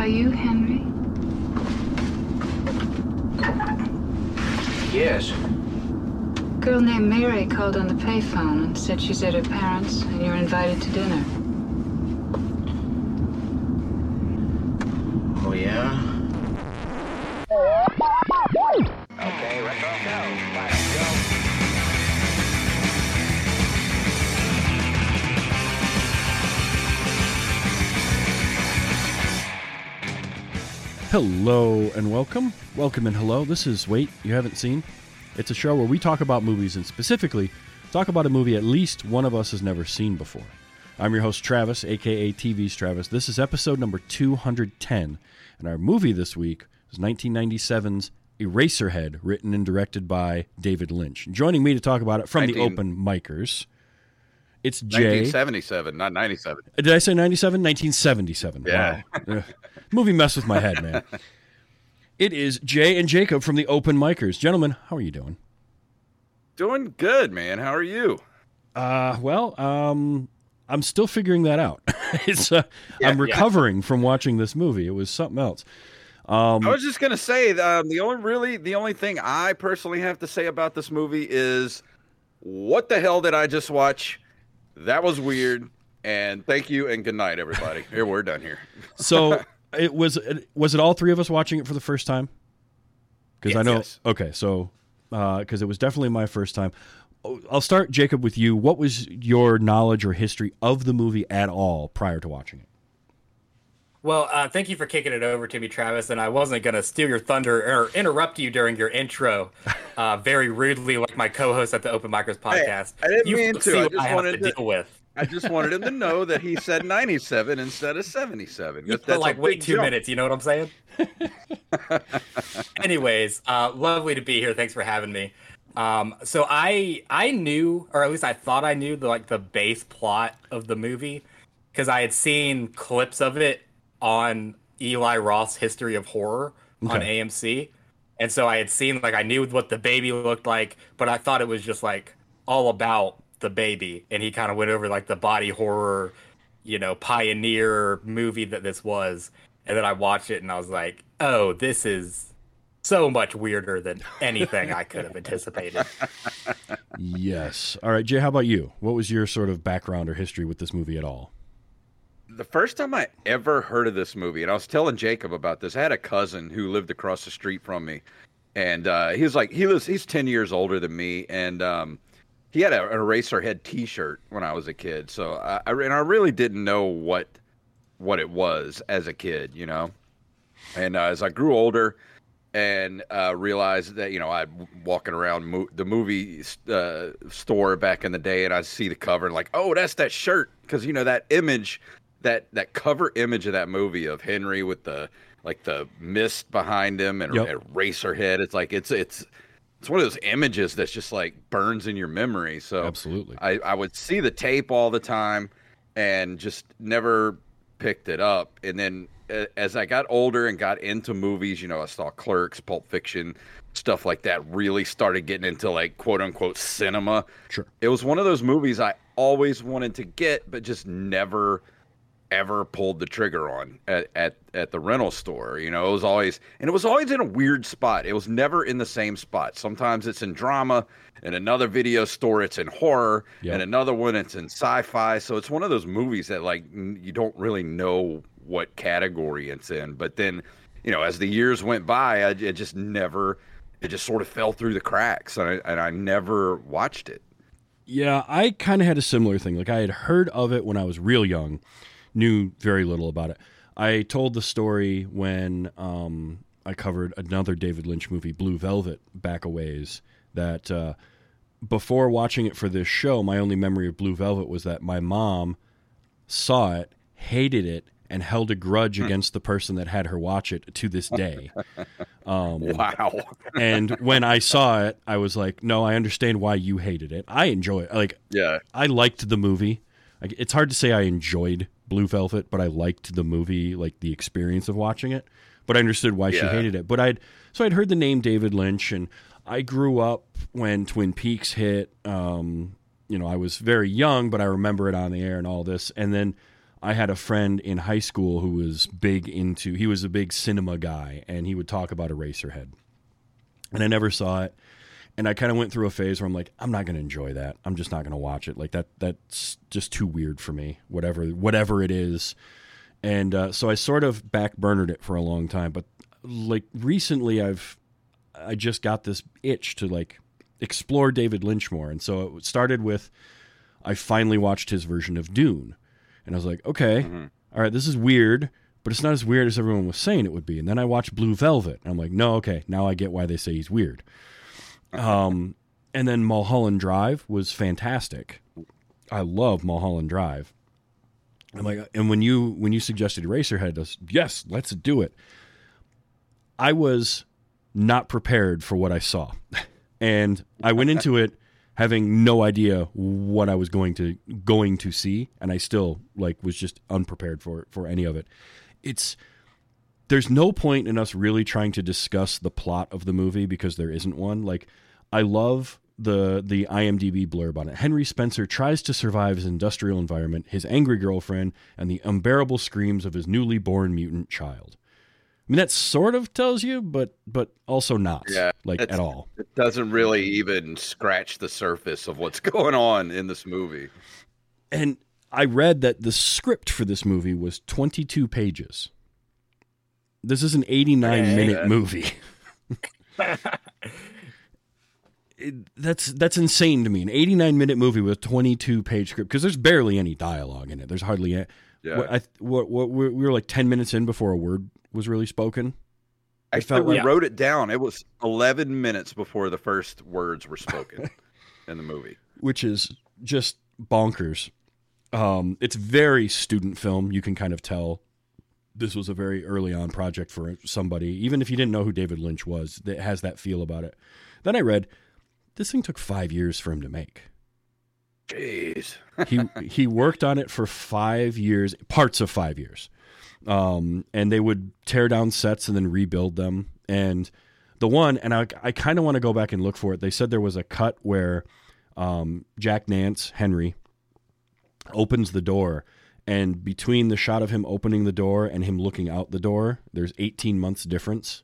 Are you Henry? Yes. A girl named Mary called on the payphone and said she's at her parents' and you're invited to dinner. Hello and welcome. Welcome and hello. This is Wait, You Haven't Seen. It's a show where we talk about movies and specifically talk about a movie at least one of us has never seen before. I'm your host, Travis, aka TV's Travis. This is episode number 210, and our movie this week is 1997's Eraserhead, written and directed by David Lynch. Joining me to talk about it from the open micers, it's Jay. 1977, not 97. Did I say 97? 1977. Yeah. Wow. Movie messed with my head, man. It is Jay and Jacob from the Open Micers. Gentlemen, how are you doing? Doing good, man. How are you? Uh, well, um, I'm still figuring that out. it's uh, Yeah, I'm yeah. recovering from watching this movie. It was something else. Um, I was just gonna say um, the only really the only thing I personally have to say about this movie is what the hell did I just watch? That was weird. And thank you and good night, everybody. Here we're done here. so it was was it all three of us watching it for the first time? Because I know. yes. Okay, so because it was definitely my first time. Oh, I'll start, Jacob, with you. What was your knowledge or history of the movie at all prior to watching it? Well, uh, thank you for kicking it over to me, Travis. And I wasn't going to steal your thunder or interrupt you during your intro uh, very rudely, like my co-host at the Open Micers podcast. I didn't you mean to. See I just I have wanted to to- deal with. I just wanted him to know that he said 97 instead of 77. You that's like wait two jump. minutes. You know what I'm saying? Anyways, uh, lovely to be here. Thanks for having me. Um, so I I knew, or at least I thought I knew, the, like the base plot of the movie because I had seen clips of it on Eli Roth's History of Horror on AMC, and so I had seen like I knew what the baby looked like, but I thought it was just like all about the baby, and he kind of went over like the body horror, you know, pioneer movie that this was, and then I watched it and I was like, oh, this is so much weirder than anything I could have anticipated. Yes. All right, Jay. How about you? What was your sort of background or history with this movie at all? the first time I ever heard of this movie, and I was telling Jacob about this. I had a cousin who lived across the street from me, and uh, he was like, he was he's ten years older than me, and um, he had a, an Eraserhead T-shirt when I was a kid. So I, I and I really didn't know what what it was as a kid, you know. And uh, as I grew older and uh, realized that you know I'd walking around mo- the movie uh, store back in the day, and I'd see the cover and like, oh, that's that shirt because you know that image, that that cover image of that movie of Henry with the like the mist behind him and Yep. a racer head. It's like it's it's it's one of those images that's just like burns in your memory. So Absolutely. I, I would see the tape all the time and just never picked it up. And then as I got older and got into movies, you know, I saw Clerks, Pulp Fiction, stuff like that, really started getting into like quote unquote cinema. Sure. It was one of those movies I always wanted to get, but just never ever pulled the trigger on at, at, at the rental store. You know, it was always, and it was always in a weird spot. It was never in the same spot. Sometimes it's in drama, in another video store, it's in horror, Yep. and another one, it's in sci fi. So it's one of those movies that, like, n- you don't really know what category it's in. But then, you know, as the years went by, I, it just never, it just sort of fell through the cracks, and I, and I never watched it. Yeah, I kind of had a similar thing. Like I had heard of it when I was real young, knew very little about it. I told the story when um, I covered another David Lynch movie, Blue Velvet, back a ways. That uh, before watching it for this show, my only memory of Blue Velvet was that my mom saw it, hated it, and held a grudge against the person that had her watch it to this day. Um, Wow. and when I saw it, I was like, "No, I understand why you hated it. I enjoy it. Like yeah. I liked the movie. Like, it's hard to say I enjoyed Blue Velvet, but I liked the movie, like the experience of watching it. But I understood why she hated it. But I'd so I'd heard the name David Lynch, and I grew up when Twin Peaks hit. Um, you know, I was very young, but I remember it on the air and all this. And then I had a friend in high school who was big into he was a big cinema guy and he would talk about Eraserhead. And I never saw it. And I kind of went through a phase where I'm like, I'm not going to enjoy that. I'm just not going to watch it. Like that that's just too weird for me. Whatever whatever it is. And uh, so I sort of backburnered it for a long time, but like recently I've I just got this itch to like explore David Lynch more. And so it started with I finally watched his version of Dune. And I was like, okay, all right, this is weird, but it's not as weird as everyone was saying it would be. And then I watched Blue Velvet. And I'm like, no, okay, now I get why they say he's weird. Um, and then Mulholland Drive was fantastic. I love Mulholland Drive. I'm like, and when you when you suggested Eraserhead, I was, yes, let's do it. I was not prepared for what I saw, and I went into it having no idea what I was going to going to see, and I still like was just unprepared for for any of it. It's there's no point in us really trying to discuss the plot of the movie because there isn't one. Like I love the the IMDb blurb on it. Henry Spencer tries to survive his industrial environment, his angry girlfriend, and the unbearable screams of his newly born mutant child. I mean that sort of tells you, but but also not Yeah, like at all. It doesn't really even scratch the surface of what's going on in this movie. And I read that the script for this movie was 22 pages. This is an 89 Hey. minute movie. It- that's that's insane to me. An 89 minute movie with a 22 page script because there's barely any dialogue in it. There's hardly any. Yeah. What, I, what, what, we we were like 10 minutes in before a word was really spoken. Actually, felt we like- wrote it down. It was 11 minutes before the first words were spoken in the movie. which is just bonkers. Um, it's very student film. You can kind of tell this was a very early on project for somebody, even if you didn't know who David Lynch was. That has that feel about it. Then I read this thing took five years for him to make. Jeez. He he worked on it for five years, parts of five years, um, and they would tear down sets and then rebuild them. And the one, and I I kind of want to go back and look for it. They said there was a cut where um, Jack Nance Henry opens the door, and between the shot of him opening the door and him looking out the door, there's 18 months difference,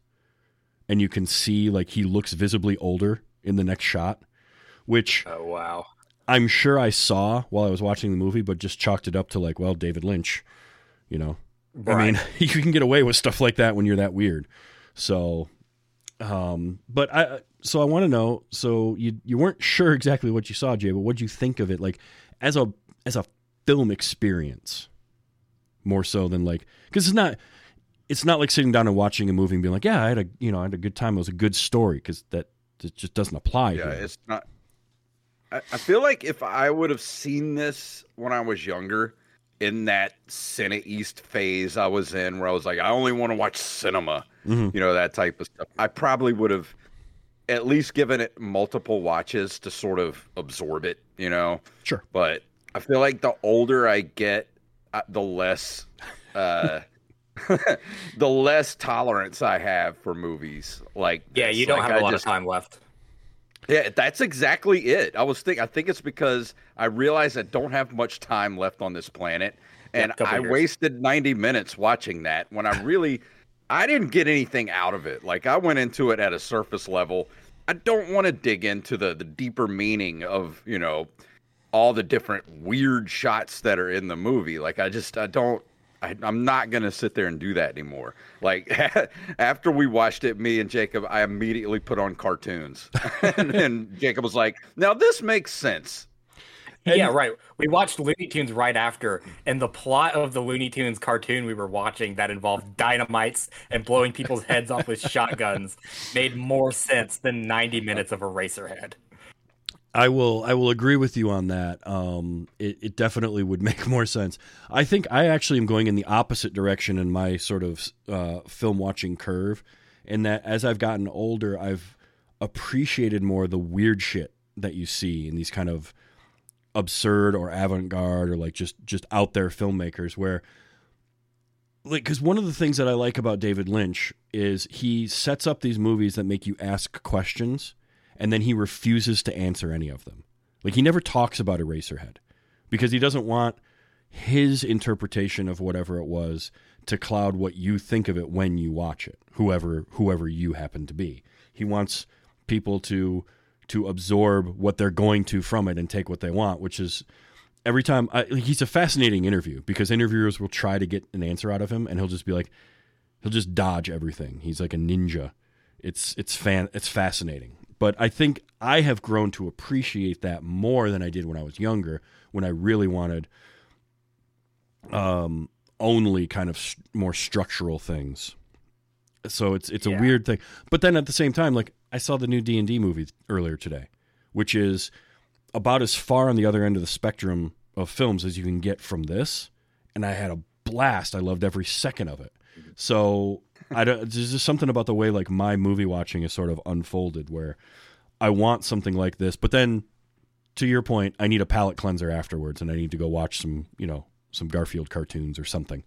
and you can see like he looks visibly older in the next shot, which Oh wow. I'm sure I saw while I was watching the movie, but just chalked it up to like, well, David Lynch, you know. I mean, you can get away with stuff like that when you're that weird. So, um, but I, so I want to know. So you you weren't sure exactly what you saw, Jay, but what would you think of it, like as a as a film experience, more so than like because it's not it's not like sitting down and watching a movie and being like, yeah, I had a you know I had a good time. It was a good story because that it just doesn't apply. Yeah, here. it's not. I, I feel like if I would have seen this when I was younger, in that cineaste phase I was in, where I was like, I only want to watch cinema, Mhm. you know, that type of stuff, I probably would have at least given it multiple watches to sort of absorb it, you know. Sure. But I feel like the older I get, uh, the less. Uh, the less tolerance I have for movies like Yeah, this. you don't Like, have a I lot just- of time left. yeah, that's exactly it. I was think I think it's because I realized I don't have much time left on this planet, and couple I years. wasted ninety minutes watching that when I really I didn't get anything out of it. Like I went into it at a surface level. I don't want to dig into the the deeper meaning of you know all the different weird shots that are in the movie. Like I just I don't. I, I'm not gonna sit there and do that anymore. Like after we watched it, me and Jacob, I immediately put on cartoons, and, and Jacob was like, "Now this makes sense." yeah, right. We watched Looney Tunes right after, and the plot of the Looney Tunes cartoon we were watching that involved dynamites and blowing people's heads off with shotguns made more sense than 90 minutes of Eraserhead. I will I will agree with you on that. Um, it, it definitely would make more sense. I think I actually am going in the opposite direction in my sort of uh, film watching curve, in that as I've gotten older, I've appreciated more the weird shit that you see in these kind of absurd or avant-garde or like just just out there filmmakers where like because one of the things that i like about david lynch is he sets up these movies that make you ask questions and then he refuses to answer any of them like he never talks about eraserhead because he doesn't want his interpretation of whatever it was to cloud what you think of it when you watch it, whoever whoever you happen to be. He wants people to to absorb what they're going to from it and take what they want, which is every time I, he's a fascinating interview because interviewers will try to get an answer out of him and he'll just be like he'll just dodge everything. He's like a ninja. It's it's fan it's fascinating. But I think I have grown to appreciate that more than I did when I was younger when I really wanted um only kind of st- more structural things. So it's it's Yeah. a weird thing. But then at the same time like I saw the new D&D movie earlier today, which is about as far on the other end of the spectrum of films as you can get from this, and I had a blast. I loved every second of it. So I don't, there's just something about the way like my movie watching is sort of unfolded, where I want something like this, but then to your point, I need a palate cleanser afterwards, and I need to go watch some, you know, some Garfield cartoons or something.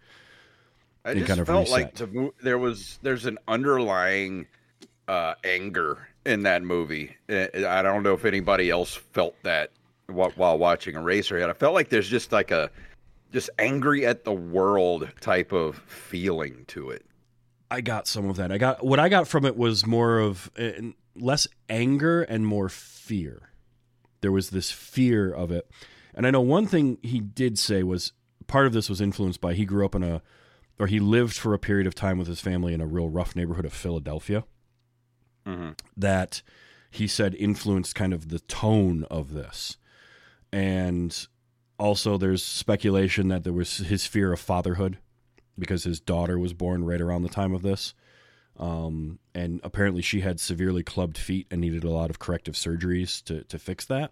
I just kind of felt reset. like to there was there's an underlying uh, anger in that movie. Uh, I don't know if anybody else felt that while, while watching Eraserhead. I felt like there's just like a just angry at the world type of feeling to it. I got some of that. I got what I got from it was more of uh, less anger and more fear. There was this fear of it. And I know one thing he did say was part of this was influenced by he grew up in a or he lived for a period of time with his family in a real rough neighborhood of Philadelphia Mhm. that he said influenced kind of the tone of this. And also there's speculation that there was his fear of fatherhood because his daughter was born right around the time of this. Um, and apparently she had severely clubbed feet and needed a lot of corrective surgeries to, to fix that.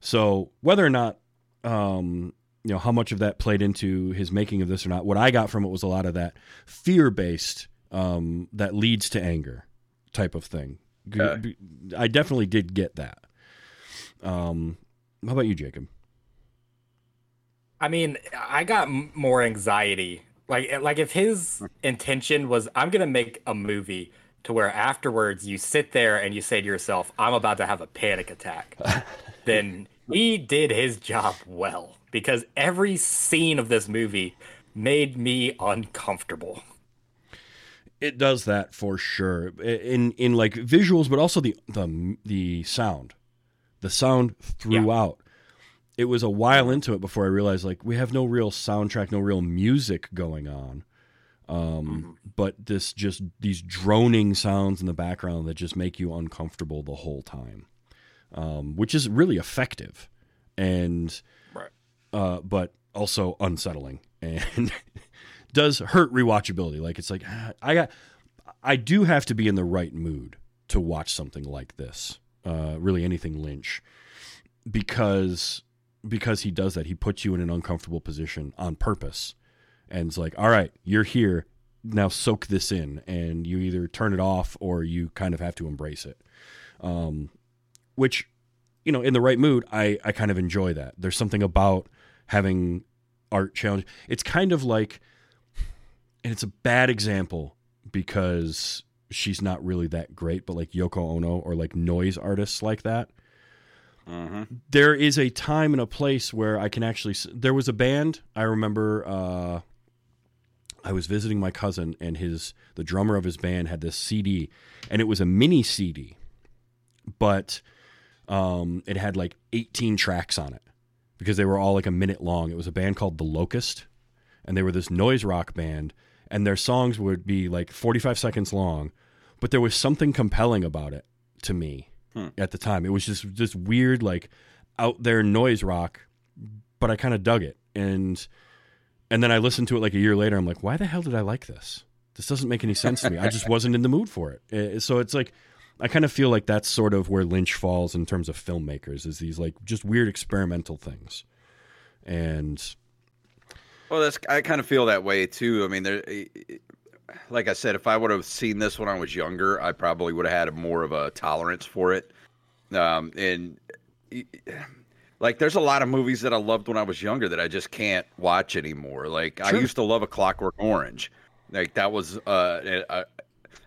So whether or not, um, you know, how much of that played into his making of this or not, what I got from it was a lot of that fear based, um, that leads to anger type of thing. Okay. I definitely did get that. Um, how about you, Jacob? I mean, I got more anxiety. Like, eh, like if his hmm. intention was, I'm gonna make a movie to where afterwards you sit there and you say to yourself, "I'm about to have a panic attack," then he did his job well because every scene of this movie made me uncomfortable. It does that for sure. In in like visuals, but also the the the sound, the sound throughout. It was a while into it before I realized like we have no real soundtrack, no real music going on. Um, but this just these droning sounds in the background that just make you uncomfortable the whole time, um, which is really effective, and Right. uh, but also unsettling and does hurt rewatchability. Like it's like ah, I got, I do have to be in the right mood to watch something like this. Uh, really, anything Lynch, because because he does that. He puts you in an uncomfortable position on purpose, and it's like, all right, you're here now. Soak this in, and you either turn it off or you kind of have to embrace it. Um, which you know, in the right mood, I I kind of enjoy that. There's something about having art challenge. It's kind of like, and it's a bad example because she's not really that great, but like Yoko Ono or like noise artists like that. Hmm There is a time and a place where I can actually. There was a band I remember. Uh, I was visiting my cousin, and his the drummer of his band had this CD, and it was a mini CD, but um, it had like 18 tracks on it because they were all like a minute long. It was a band called The Locust, and they were this noise rock band, and their songs would be like 45 seconds long, but there was something compelling about it to me Hmm. at the time. It was just this weird, like out there noise rock, but I kind of dug it, and and then I listened to it like a year later. I'm like, why the hell did I like this? This doesn't make any sense to me. I just wasn't in the mood for it. Uh, So it's like I kind of feel like that's sort of where Lynch falls in terms of filmmakers is these like just weird experimental things. And Well, that's I kind of feel that way too. I mean, there, like I said, if I would have seen this when I was younger, I probably would have had more of a tolerance for it. Um, and like, there's a lot of movies that I loved when I was younger that I just can't watch anymore. Like, I used to love A Clockwork Orange. Like that was uh, I,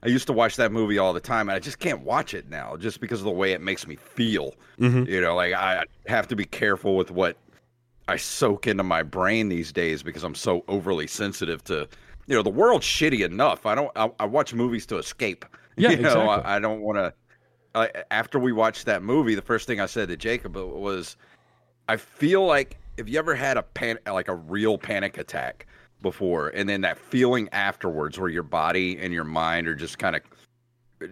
I used to watch that movie all the time, and I just can't watch it now just because of the way it makes me feel. Mhm. You know, like I have to be careful with what I soak into my brain these days because I'm so overly sensitive to you know the world's shitty enough. I don't I, I watch movies to escape. Yeah, you know, exactly. I, I don't want to. After we watched that movie, the first thing I said to Jacob was, I feel like if you ever had a pan like a real panic attack before, and then that feeling afterwards where your body and your mind are just kind of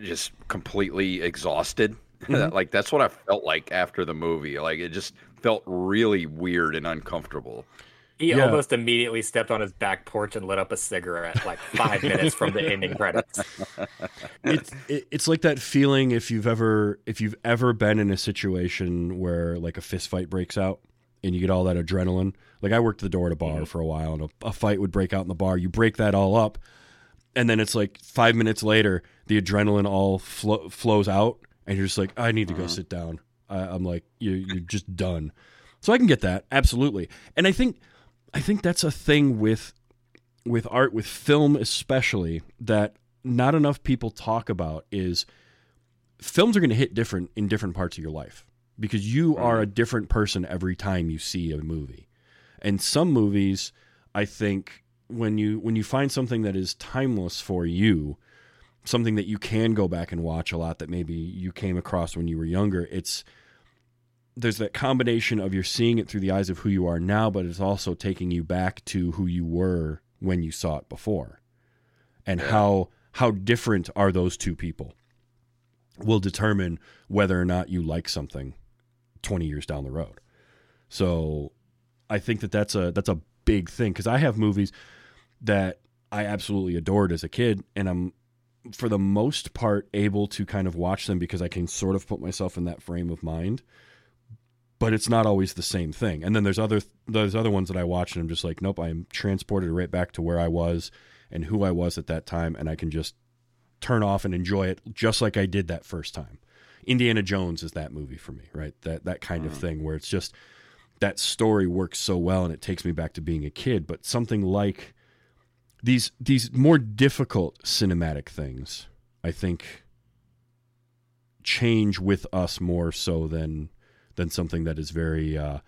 just completely exhausted. Mhm. like that's what I felt like after the movie. Like it just felt really weird and uncomfortable. He Yeah. almost immediately stepped on his back porch and lit up a cigarette like five minutes from the ending credits. it's it, it's like that feeling if you've ever if you've ever been in a situation where like a fist fight breaks out and you get all that adrenaline. Like I worked the door at a bar mm-hmm. for a while, and a, a fight would break out in the bar. You break that all up, and then it's like five minutes later, the adrenaline all flo- flows out, and you're just like, I need to go mm-hmm. sit down. I, I'm like, you you're just done. So I can get that absolutely, and I think I think that's a thing with with art, with film especially, that not enough people talk about is films are going to hit different in different parts of your life because you are a different person every time you see a movie. And some movies, I think when you when you find something that is timeless for you, something that you can go back and watch a lot that maybe you came across when you were younger, it's there's that combination of you're seeing it through the eyes of who you are now, but it's also taking you back to who you were when you saw it before. And how how different are those two people will determine whether or not you like something 20 years down the road. So I think that that's a that's a big thing cuz I have movies that I absolutely adored as a kid and I'm for the most part able to kind of watch them because I can sort of put myself in that frame of mind but it's not always the same thing. And then there's other there's other ones that I watch and I'm just like, nope, I'm transported right back to where I was and who I was at that time, and I can just turn off and enjoy it just like I did that first time. Indiana Jones is that movie for me, right? That that kind of mm. thing where it's just that story works so well and it takes me back to being a kid. But something like these these more difficult cinematic things, I think, change with us more so than than something that is very uh,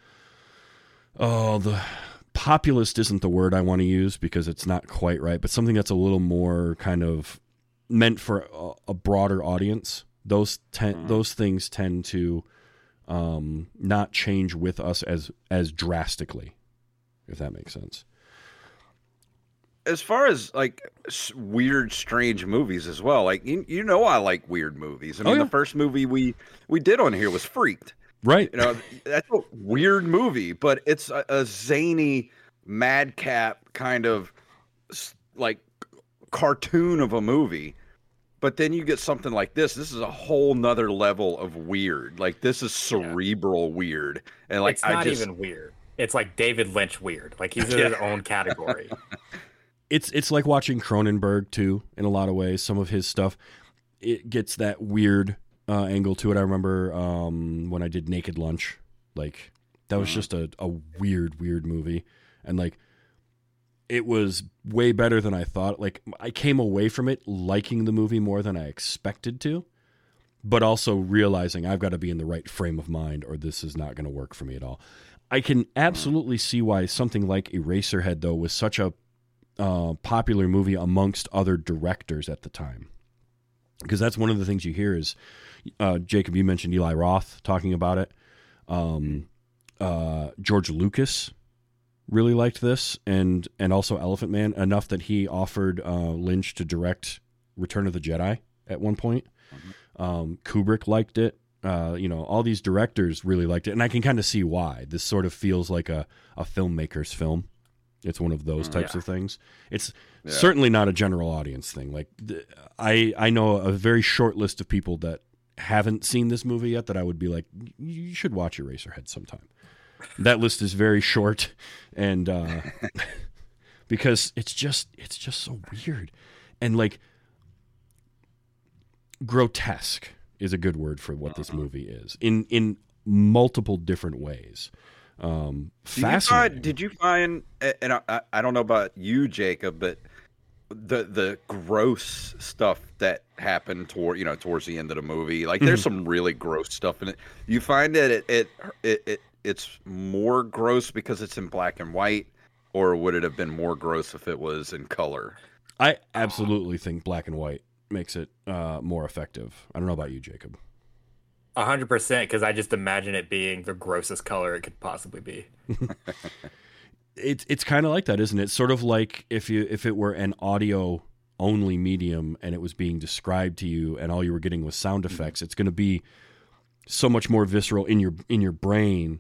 oh the populist isn't the word I want to use because it's not quite right, but something that's a little more kind of meant for a, a broader audience. Those ten, those things tend to um, not change with us as as drastically, if that makes sense. As far as like s- weird, strange movies as well, like you, you know, I like weird movies. I Oh, mean, yeah. the first movie we we did on here was Freaked. Right. You know, that's a weird movie, but it's a, a zany, madcap kind of like cartoon of a movie. But then you get something like this. This is a whole nother level of weird. Like this is cerebral weird, and like it's I not just even weird. It's like David Lynch weird. Like he's in his own category. it's it's like watching Cronenberg too in a lot of ways. Some of his stuff it gets that weird uh, angle to it. I remember um, when I did Naked Lunch, like that was just a, a weird weird movie, and like it was way better than I thought. Like I came away from it liking the movie more than I expected to, but also realizing I've got to be in the right frame of mind or this is not going to work for me at all. I can absolutely see why something like Eraserhead though was such a uh, popular movie amongst other directors at the time. Because that's one of the things you hear is, uh, Jacob, you mentioned Eli Roth talking about it. Um, uh, George Lucas really liked this, and and also Elephant Man enough that he offered uh, Lynch to direct Return of the Jedi at one point. Um, Kubrick liked it. Uh, you know, all these directors really liked it, and I can kind of see why. This sort of feels like a, a filmmaker's film. It's one of those types of things. It's certainly not a general audience thing. Like th- I I know a very short list of people that haven't seen this movie yet that I would be like you should watch Eraserhead sometime. That list is very short and uh because it's just it's just so weird and like grotesque is a good word for what this movie is in in multiple different ways. Um Did you fascinating. find, did you find and I, I don't know about you jacob but the the gross stuff that happened toward you know towards the end of the movie like there's some really gross stuff in it you find that it it it, it it's more gross because it's in black and white, or would it have been more gross if it was in color? I absolutely think black and white makes it uh, more effective. I don't know about you, Jacob. A hundred percent, because I just imagine it being the grossest color it could possibly be. It's it's kind of like that, isn't it? Sort of like if you if it were an audio only medium and it was being described to you and all you were getting was sound effects, it's going to be so much more visceral in your in your brain.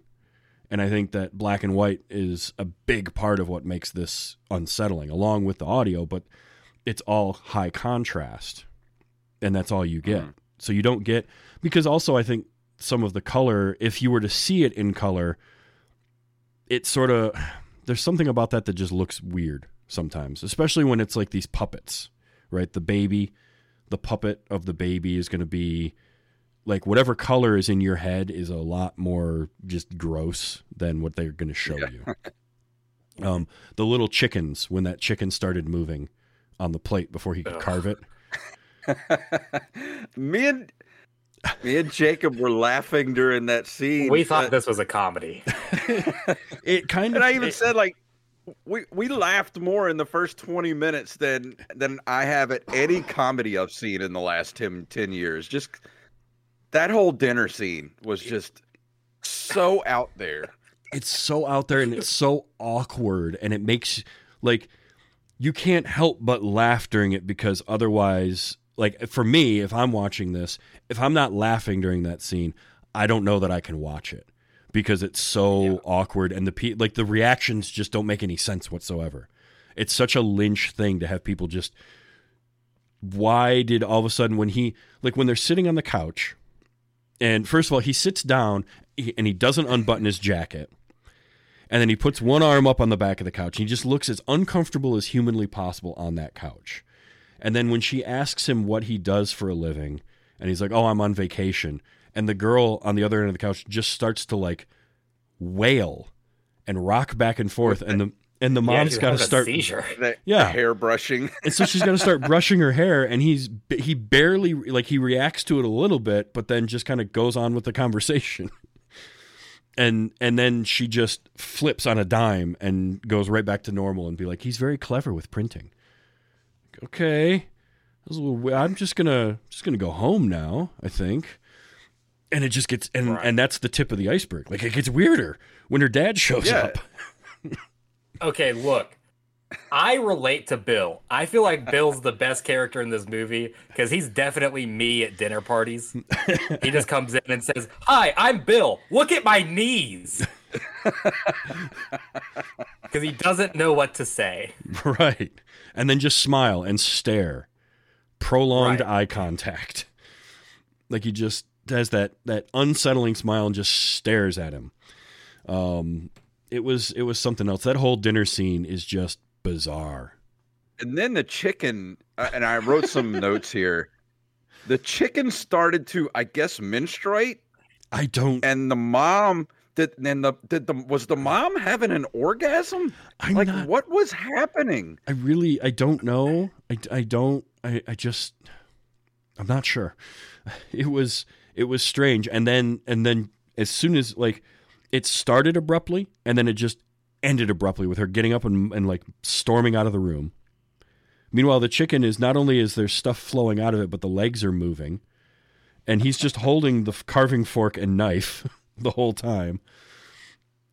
And I think that black and white is a big part of what makes this unsettling, along with the audio. But it's all high contrast, and that's all you get. Mhm. So you don't get because also I think some of the color, if you were to see it in color, it sort of there's something about that that just looks weird sometimes, especially when it's like these puppets, right? The baby, the puppet of the baby is going to be like whatever color is in your head is a lot more just gross than what they're going to show you. Um, the little chickens when that chicken started moving on the plate before he could Ugh. carve it. me and me and Jacob were laughing during that scene. We thought uh, this was a comedy. It kind of and I even it- said like we we laughed more in the first 20 minutes than than I have at any comedy I've seen in the last 10, 10 years. Just that whole dinner scene was just so out there. it's so out there and it's so awkward and it makes like you can't help but laugh during it because otherwise like for me if i'm watching this if i'm not laughing during that scene i don't know that i can watch it because it's so awkward and the pe- like the reactions just don't make any sense whatsoever it's such a lynch thing to have people just why did all of a sudden when he like when they're sitting on the couch and first of all he sits down and he doesn't unbutton his jacket and then he puts one arm up on the back of the couch. And he just looks as uncomfortable as humanly possible on that couch. And then when she asks him what he does for a living, and he's like, "Oh, I'm on vacation," and the girl on the other end of the couch just starts to like wail and rock back and forth, and the and the Yeah, mom's she's got to start seizure. The, Yeah. the hair brushing. and so she's got to start brushing her hair and he's he barely like he reacts to it a little bit but then just kind of goes on with the conversation and and then she just flips on a dime and goes right back to normal and be like he's very clever with printing okay This is a little i'm just gonna just gonna go home now i think and it just gets and Right. and that's the tip of the iceberg like it gets weirder when her dad shows Yeah. up Okay, look. I relate to Bill. I feel like Bill's the best character in this movie because he's definitely me at dinner parties. he just comes in and says, Hi, I'm Bill. Look at my knees. Because he doesn't know what to say. Right. And then just smile and stare. Prolonged Right. eye contact. Like he just has that that unsettling smile and just stares at him. Um it was it was something else. That whole dinner scene is just bizarre. And then the chicken, uh, and I wrote some notes here. The chicken started to, I guess, menstruate, I don't and the mom did. Then the did the was the mom having an orgasm? I'm like, not what was happening? I really I don't know. I, I don't I, I just I'm not sure. It was it was strange and then and then as soon as like it started abruptly and then it just ended abruptly with her getting up and, and like storming out of the room. Meanwhile the chicken is not only is there stuff flowing out of it but the legs are moving and he's just holding the carving fork and knife the whole time.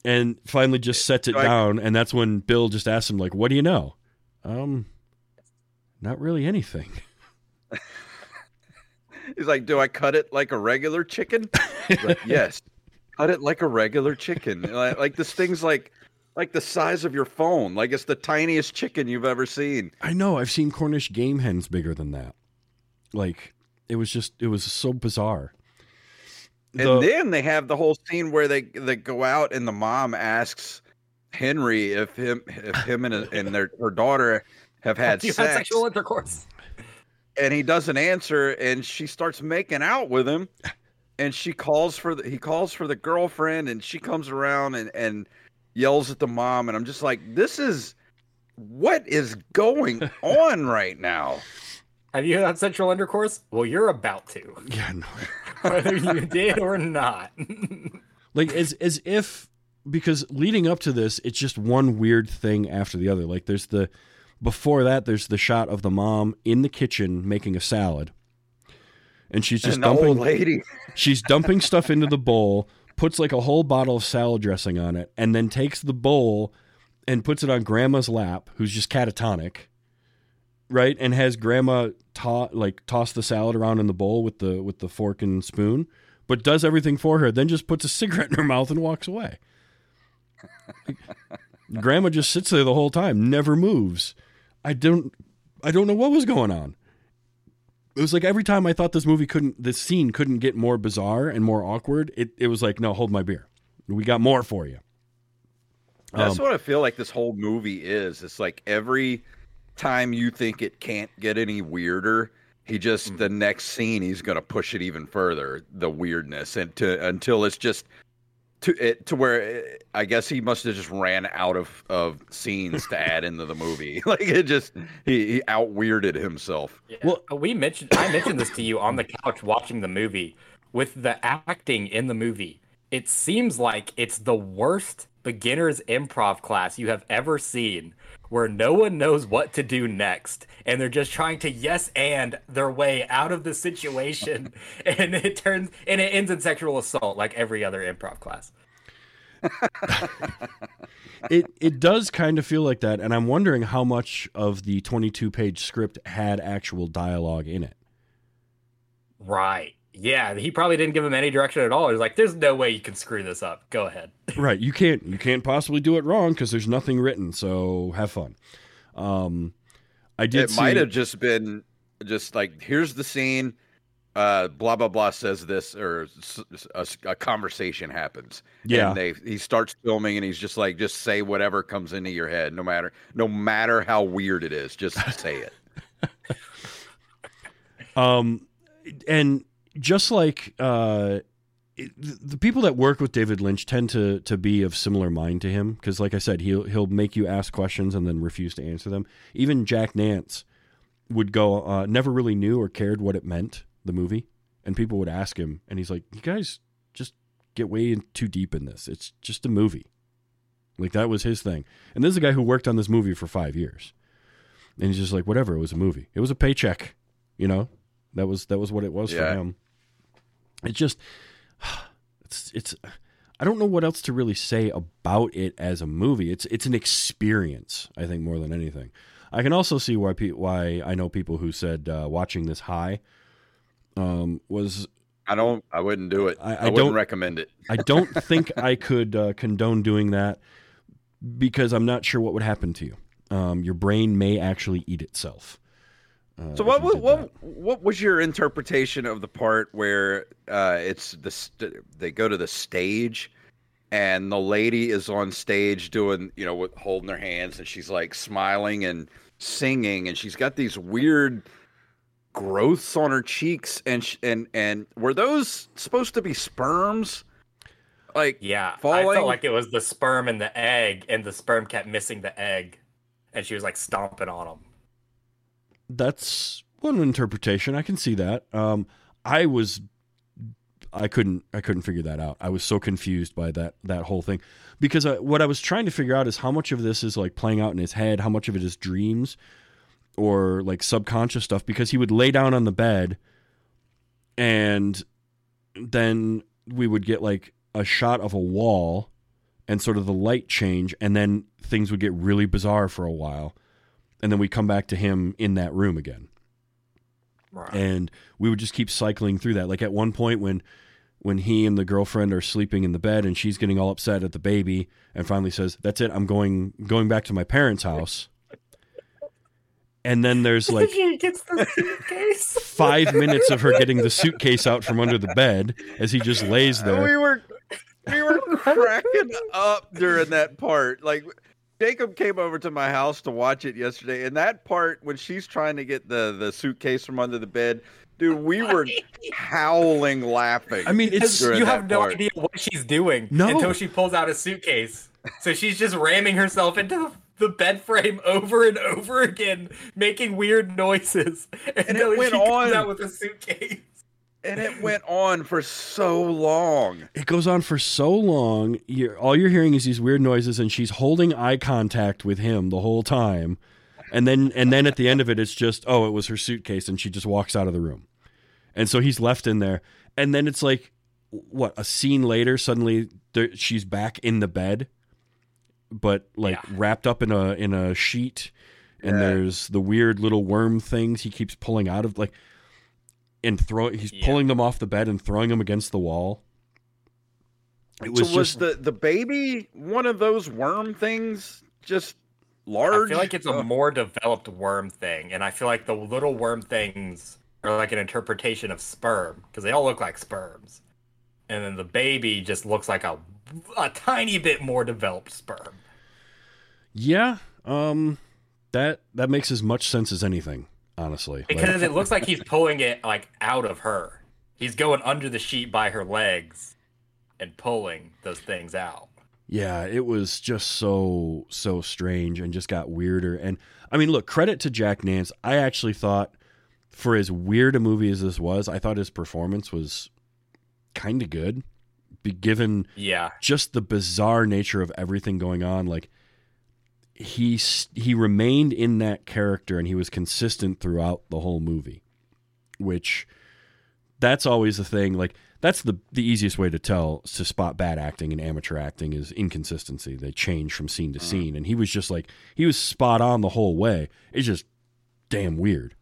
And finally just sets it So I- down and that's when Bill just asks him like what do you know? Um, not really anything. He's like, "Do I cut it like a regular chicken?" Like, yes, cut it like a regular chicken. Like, like this thing's like like the size of your phone. Like it's the tiniest chicken you've ever seen. I know. I've seen Cornish game hens bigger than that. Like it was just, it was so bizarre. And The- then they have the whole scene where they they go out and the mom asks Henry if him if him and, and their her daughter have had sex, had sexual intercourse. and he doesn't answer, and she starts making out with him, and she calls for the he calls for the girlfriend, and she comes around and and yells at the mom, and I'm just like, this is what is going on right now. Have you had sexual intercourse? Well, you're about to, yeah, no. whether you did or not. like as as if because leading up to this, it's just one weird thing after the other. Like there's the before that, there's the shot of the mom in the kitchen making a salad, and she's just and the old dumping lady. she's dumping stuff into the bowl, puts like a whole bottle of salad dressing on it, and then takes the bowl and puts it on grandma's lap, who's just catatonic, right? And has grandma to- like toss the salad around in the bowl with the with the fork and spoon, but does everything for her, then just puts a cigarette in her mouth and walks away. grandma just sits there the whole time, never moves. I don't I don't know what was going on it was like every time I thought this movie couldn't, this scene couldn't get more bizarre and more awkward. It it was like, no, hold my beer. We got more for you. That's Um, what I feel like this whole movie is. It's like every time you think it can't get any weirder, he just mm. the next scene he's going to push it even further, the weirdness, and to until it's just to it to where it, I guess he must have just ran out of of scenes to add into the movie. Like it just he, he out weirded himself. Well, uh, we mentioned I mentioned this to you on the couch watching the movie. With the acting in the movie, it seems like it's the worst beginner's improv class you have ever seen, where no one knows what to do next, and they're just trying to yes and their way out of the situation, and it turns and it ends in sexual assault like every other improv class. it it does kind of feel like that, and I'm wondering how much of the 22 page script had actual dialogue in it. Right. Yeah, he probably didn't give him any direction at all. He was like, "There's no way you can screw this up. Go ahead." Right? You can't you can't possibly do it wrong because there's nothing written. So have fun. Um, I did. It might have just been just like here's the scene. Uh, blah blah blah says this, or a conversation happens. Yeah. and they he starts filming, and he's just like, just say whatever comes into your head, no matter no matter how weird it is, just say it. Um, and just like uh, the people that work with David Lynch tend to to be of similar mind to him because, like I said, he'll he'll make you ask questions and then refuse to answer them. Even Jack Nance would go, uh, never really knew or cared what it meant the movie, and people would ask him, and he's like, "You guys just get way in, too deep in this. It's just a movie." Like that was his thing. And this is a guy who worked on this movie for five years, and he's just like, "Whatever. It was a movie. It was a paycheck." You know, that was that was what it was for him. It just it's it's I don't know what else to really say about it as a movie. It's it's an experience, I think, more than anything. I can also see why pe- why I know people who said uh, watching this high um, was I don't. I wouldn't do it. I- I, I wouldn't don't- recommend it. I don't think I could uh, condone doing that because I'm not sure what would happen to you. Um, your brain may actually eat itself. Uh, So what you what what, what was your interpretation of the part where uh, it's the st- they go to the stage and the lady is on stage doing you know with holding her hands and she's like smiling and singing and she's got these weird growths on her cheeks and sh- and and were those supposed to be sperms? Like Yeah, I felt like it was the sperm and the egg, and the sperm kept missing the egg, and she was like stomping on them. That's one interpretation. I can see that. Um, I was, I couldn't, I couldn't figure that out. I was so confused by that that whole thing because I, what I was trying to figure out is how much of this is like playing out in his head, how much of it is dreams or like subconscious stuff. Because he would lay down on the bed, and then we would get like a shot of a wall, and sort of the light change, and then things would get really bizarre for a while and then we come back to him in that room again Right. and we would just keep cycling through that like at one point when when he and the girlfriend are sleeping in the bed and she's getting all upset at the baby and finally says that's it i'm going going back to my parents house and then there's like she gets the suitcase. five minutes of her getting the suitcase out from under the bed as he just lays there We were we were cracking up during that part. Like Jacob came over to my house to watch it yesterday, and that part when she's trying to get the the suitcase from under the bed, dude, we were howling laughing. i mean it's you have no part. idea what she's doing No. until she pulls out a suitcase. So she's just ramming herself into the, the bed frame over and over again, making weird noises. And it went she comes on. out with a suitcase. And it went on for so long. It goes on for so long. You're, all you're hearing is these weird noises, and she's holding eye contact with him the whole time. And then, and then at the end of it, it's just, oh, it was her suitcase, and she just walks out of the room. And so he's left in there. And then it's like, what? A scene later, suddenly there, she's back in the bed, but like Yeah. wrapped up in a in a sheet. And Yeah. there's the weird little worm things he keeps pulling out of, like, and throw. He's Yeah. pulling them off the bed and throwing them against the wall. It was so was just the the baby one of those worm things? Just large. I feel like it's a more developed worm thing, and I feel like the little worm things are like an interpretation of sperm because they all look like sperms, and then the baby just looks like a a tiny bit more developed sperm. yeah. Um, that that makes as much sense as anything, honestly. Like, Because it looks like he's pulling it like out of her. He's going under the sheet by her legs and pulling those things out. yeah, it was just so so strange and just got weirder. And I mean, look, credit to Jack Nance. I actually thought, for as weird a movie as this was, I thought his performance was kind of good, given Yeah, just the bizarre nature of everything going on like he he remained in that character and he was consistent throughout the whole movie which that's always the thing like that's the the easiest way to tell to spot bad acting and amateur acting is inconsistency. They change from scene to uh-huh. scene. And he was just like he was spot on the whole way. It's just damn weird.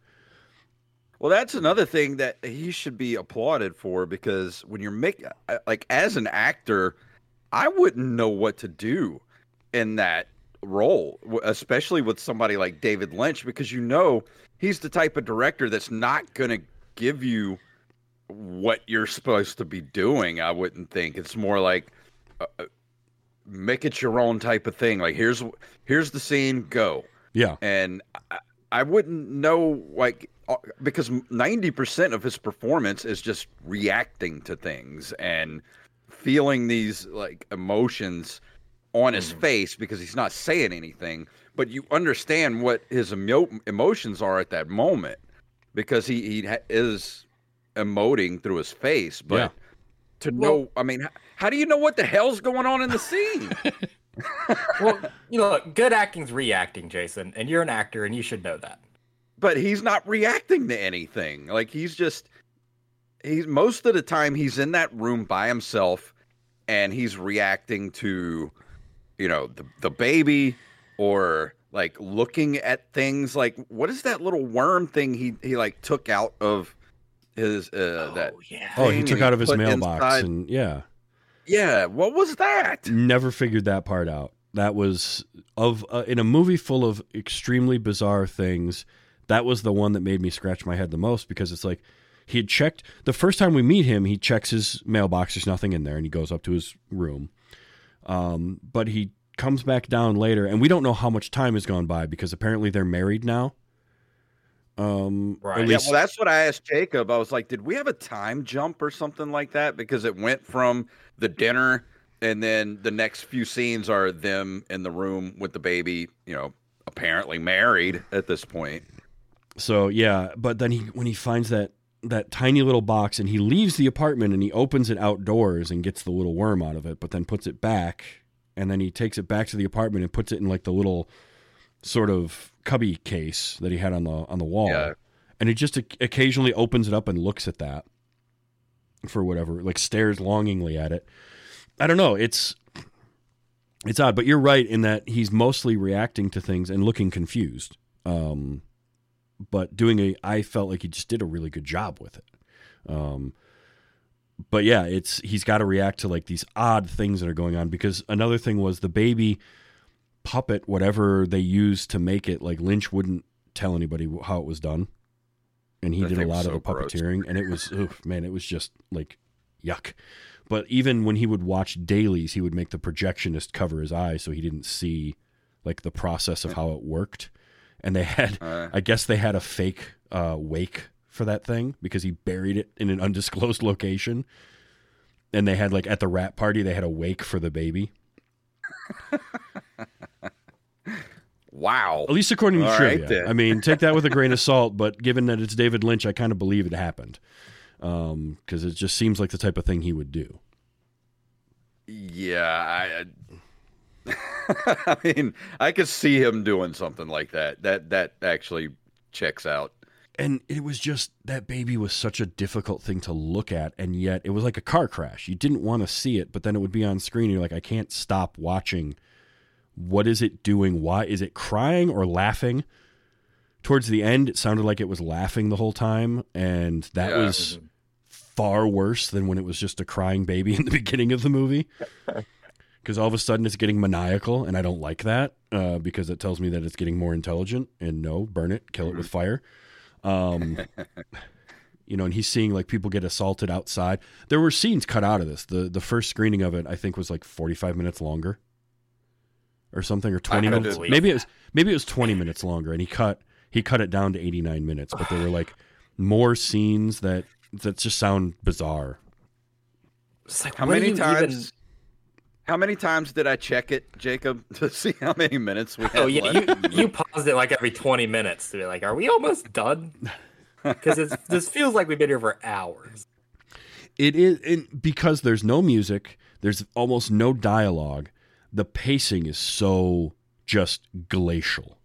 Well, that's another thing that he should be applauded for because when you're making, uh, like, as an actor, I wouldn't know what to do in that role, especially with somebody like David Lynch, because you know he's the type of director that's not going to give you what you're supposed to be doing. I wouldn't think it's more like uh, uh, make it your own type of thing. Like here's here's the scene, go yeah and I, I wouldn't know like uh, because 90% of his performance is just reacting to things and feeling these like emotions on his mm-hmm. face because he's not saying anything but you understand what his emo- emotions are at that moment because he, he ha- is emoting through his face but Yeah. to know i mean h- how do you know what the hell's going on in the scene well, you know, look, good acting's reacting, Jason, and you're an actor, and you should know that. but he's not reacting to anything. Like he's just he's most of the time he's in that room by himself and he's reacting to you know the the baby or like looking at things like what is that little worm thing he he like took out of his uh that yeah. oh he took out of his mailbox inside- and yeah yeah what was that never figured that part out. That was of uh, in a movie full of extremely bizarre things. That was the one that made me scratch my head the most because it's like he had checked the first time we meet him. He checks his mailbox. There's nothing in there, and he goes up to his room. Um, but he comes back down later, and we don't know how much time has gone by because apparently they're married now. Um, Right. Yeah, Yeah, well, that's what I asked Jacob. I was like, did we have a time jump or something like that? Because it went from the dinner, and then the next few scenes are them in the room with the baby, you know, apparently married at this point. So yeah, but then he when he finds that that tiny little box and he leaves the apartment and he opens it outdoors and gets the little worm out of it, but then puts it back and then he takes it back to the apartment and puts it in like the little sort of cubby case that he had on the on the wall. Yeah. And he just occasionally opens it up and looks at that for whatever, like stares longingly at it. I don't know, it's it's odd, but you're right in that he's mostly reacting to things and looking confused. Um but doing a I felt like he just did a really good job with it. Um but yeah, it's he's got to react to like these odd things that are going on because another thing was the baby puppet whatever they used to make it like Lynch wouldn't tell anybody how it was done. And he That did a lot of so the gross. puppeteering and it was oof, man, it was just like yuck. But even when he would watch dailies, he would make the projectionist cover his eyes so he didn't see like the process of how it worked. And they had Uh, I guess they had a fake uh, wake for that thing because he buried it in an undisclosed location. And they had like at the rat party, they had a wake for the baby. wow. At least according to All right, trivia. then. I mean, take that with a grain of salt, but given that it's David Lynch, I kind of believe it happened. because it just seems like the type of thing he would do. Yeah, I, I mean, I could see him doing something like that. That that actually checks out. and it was just that baby was such a difficult thing to look at and yet it was like a car crash you didn't want to see it but then it would be on screen and you're like i can't stop watching what is it doing why is it crying or laughing towards the end it sounded like it was laughing the whole time and that Yeah. was far worse than when it was just a crying baby in the beginning of the movie because all of a sudden it's getting maniacal and i don't like that uh, because it tells me that it's getting more intelligent and no burn it kill it with fire. Um, you know and he's seeing like people get assaulted outside. There were scenes cut out of this. The the first screening of it i think was like 45 minutes longer or something or 20 minutes. maybe it was maybe it was 20 minutes longer and he cut he cut it down to 89 minutes but there were like more scenes that that just sound bizarre. It's like, How many times? even- How many times did I check it, Jacob, to see how many minutes we oh, had Oh yeah, left? you you paused it like every twenty minutes to be like, "Are we almost done?" Because this feels like we've been here for hours. It is it, because there's no music, there's almost no dialogue. The pacing is so just glacial.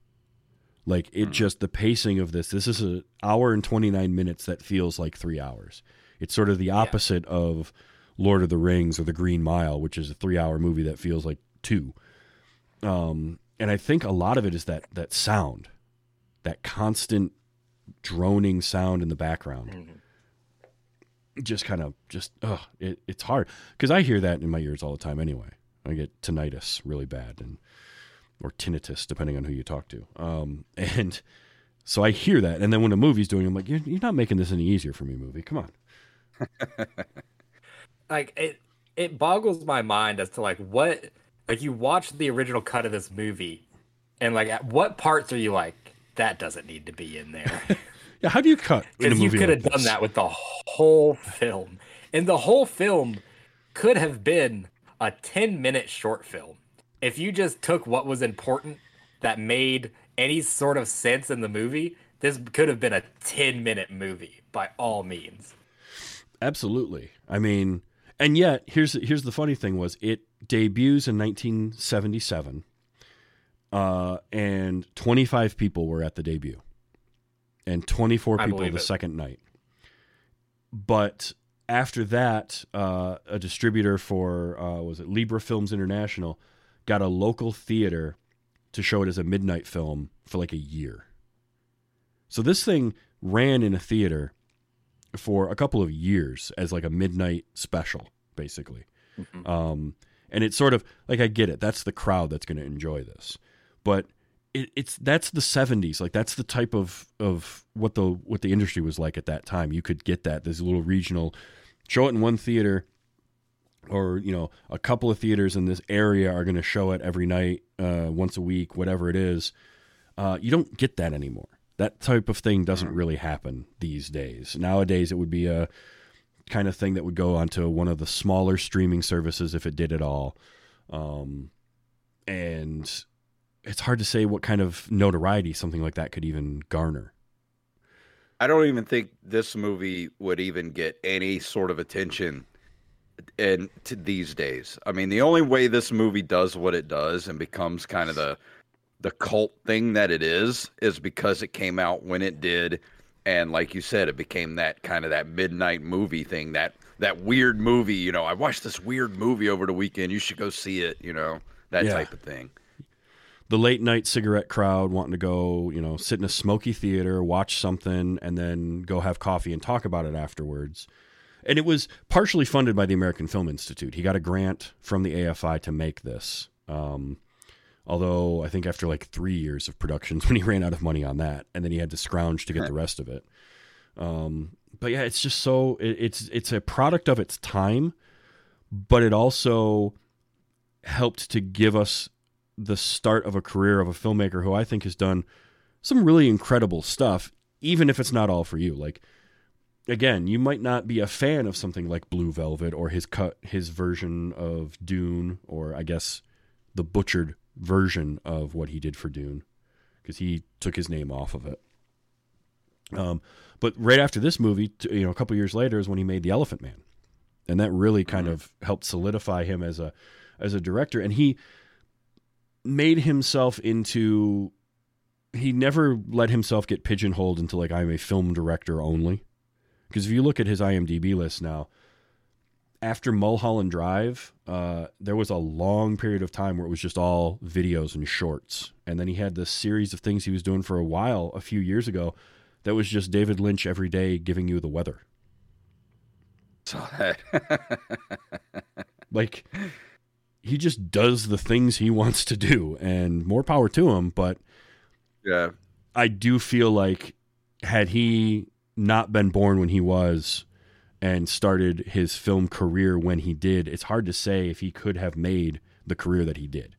Like it hmm. just the pacing of this. This is an hour and 29 minutes that feels like 3 hours. It's sort of the opposite of Lord of the Rings or The Green Mile, which is a 3-hour movie that feels like 2. Um and I think a lot of it is that that sound. That constant droning sound in the background just kind of just ugh, it, it's hard because I hear that in my ears all the time anyway. I get tinnitus really bad and or tinnitus depending on who you talk to. Um, and so I hear that, and then when a movie's doing, it, I'm like, you're, you're not making this any easier for me, movie. Come on. Like it, it boggles my mind as to like what, like you watch the original cut of this movie, and like at what parts are you like that doesn't need to be in there? Yeah, how do you cut in Because you could like have done this? that with the whole film. And the whole film could have been a 10 minute short film. If you just took what was important that made any sort of sense in the movie, this could have been a 10 minute movie by all means. Absolutely. I mean, and yet here's here's the funny thing was it debuts in 1977, uh, and 25 people were at the debut, and 24 people the it. second night. But after that, uh, a distributor for uh, was it Libra Films International got a local theater to show it as a midnight film for like a year. So this thing ran in a theater for a couple of years as like a midnight special, basically. Um, and it's sort of like I get it. That's the crowd that's going to enjoy this, but it, it's that's the '70s. Like that's the type of of what the what the industry was like at that time. You could get that. There's a little regional show it in one theater, or you know a couple of theaters in this area are going to show it every night, uh, once a week, whatever it is. Uh, you don't get that anymore. That type of thing doesn't really happen these days. Nowadays, it would be a kind of thing that would go onto one of the smaller streaming services if it did at all. Um, and it's hard to say what kind of notoriety something like that could even garner. I don't even think this movie would even get any sort of attention in to these days. I mean, the only way this movie does what it does and becomes kind of the the cult thing that it is is because it came out when it did and like you said it became that kind of that midnight movie thing that that weird movie, you know, I watched this weird movie over the weekend, you should go see it, you know, that Yeah. type of thing. the late night cigarette crowd wanting to go, you know, sit in a smoky theater, watch something, and then go have coffee and talk about it afterwards. And it was partially funded by the American Film Institute. He got a grant from the AFI to make this. Um, although I think after like three years of productions, when he ran out of money on that, and then he had to scrounge to get the rest of it. Um, but yeah, it's just so it, it's it's a product of its time, but it also helped to give us the start of a career of a filmmaker who I think has done some really incredible stuff, even if it's not all for you. Like, again, you might not be a fan of something like Blue Velvet or his cut, his version of Dune, or I guess the butchered version of what he did for Dune, because he took his name off of it. Um, but right after this movie, you know, a couple years later is when he made The Elephant Man, and that really kind of helped solidify him as a as a director. And he made himself into. He never let himself get pigeonholed into like I'm a film director only, because if you look at his IMDb list now, after Mulholland Drive, uh, there was a long period of time where it was just all videos and shorts, and then he had this series of things he was doing for a while a few years ago that was just David Lynch every day giving you the weather. Saw that. Like he just does the things he wants to do, and more power to him. But yeah. I do feel like had he not been born when he was and started his film career when he did, it's hard to say if he could have made the career that he did.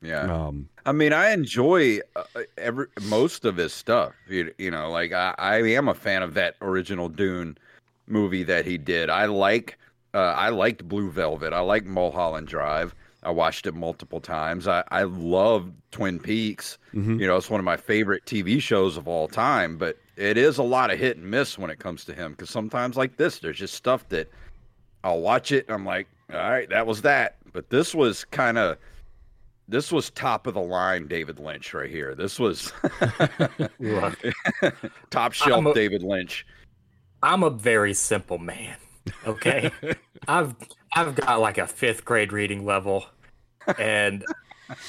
Yeah. Um, I mean, I enjoy uh, every most of his stuff. You, you know, like I, I am a fan of that original Dune movie that he did. I like, uh, I liked Blue Velvet. I like Mulholland Drive. I watched it multiple times. I, I love Twin Peaks. Mhm. You know, it's one of my favorite TV shows of all time. But it is a lot of hit and miss when it comes to him because sometimes, like this, there's just stuff that I'll watch it and I'm like, all right, that was that. But this was kind of this was top of the line David Lynch right here. This was top shelf a- David Lynch. I'm a very simple man. Okay, I've I've got like a fifth grade reading level, and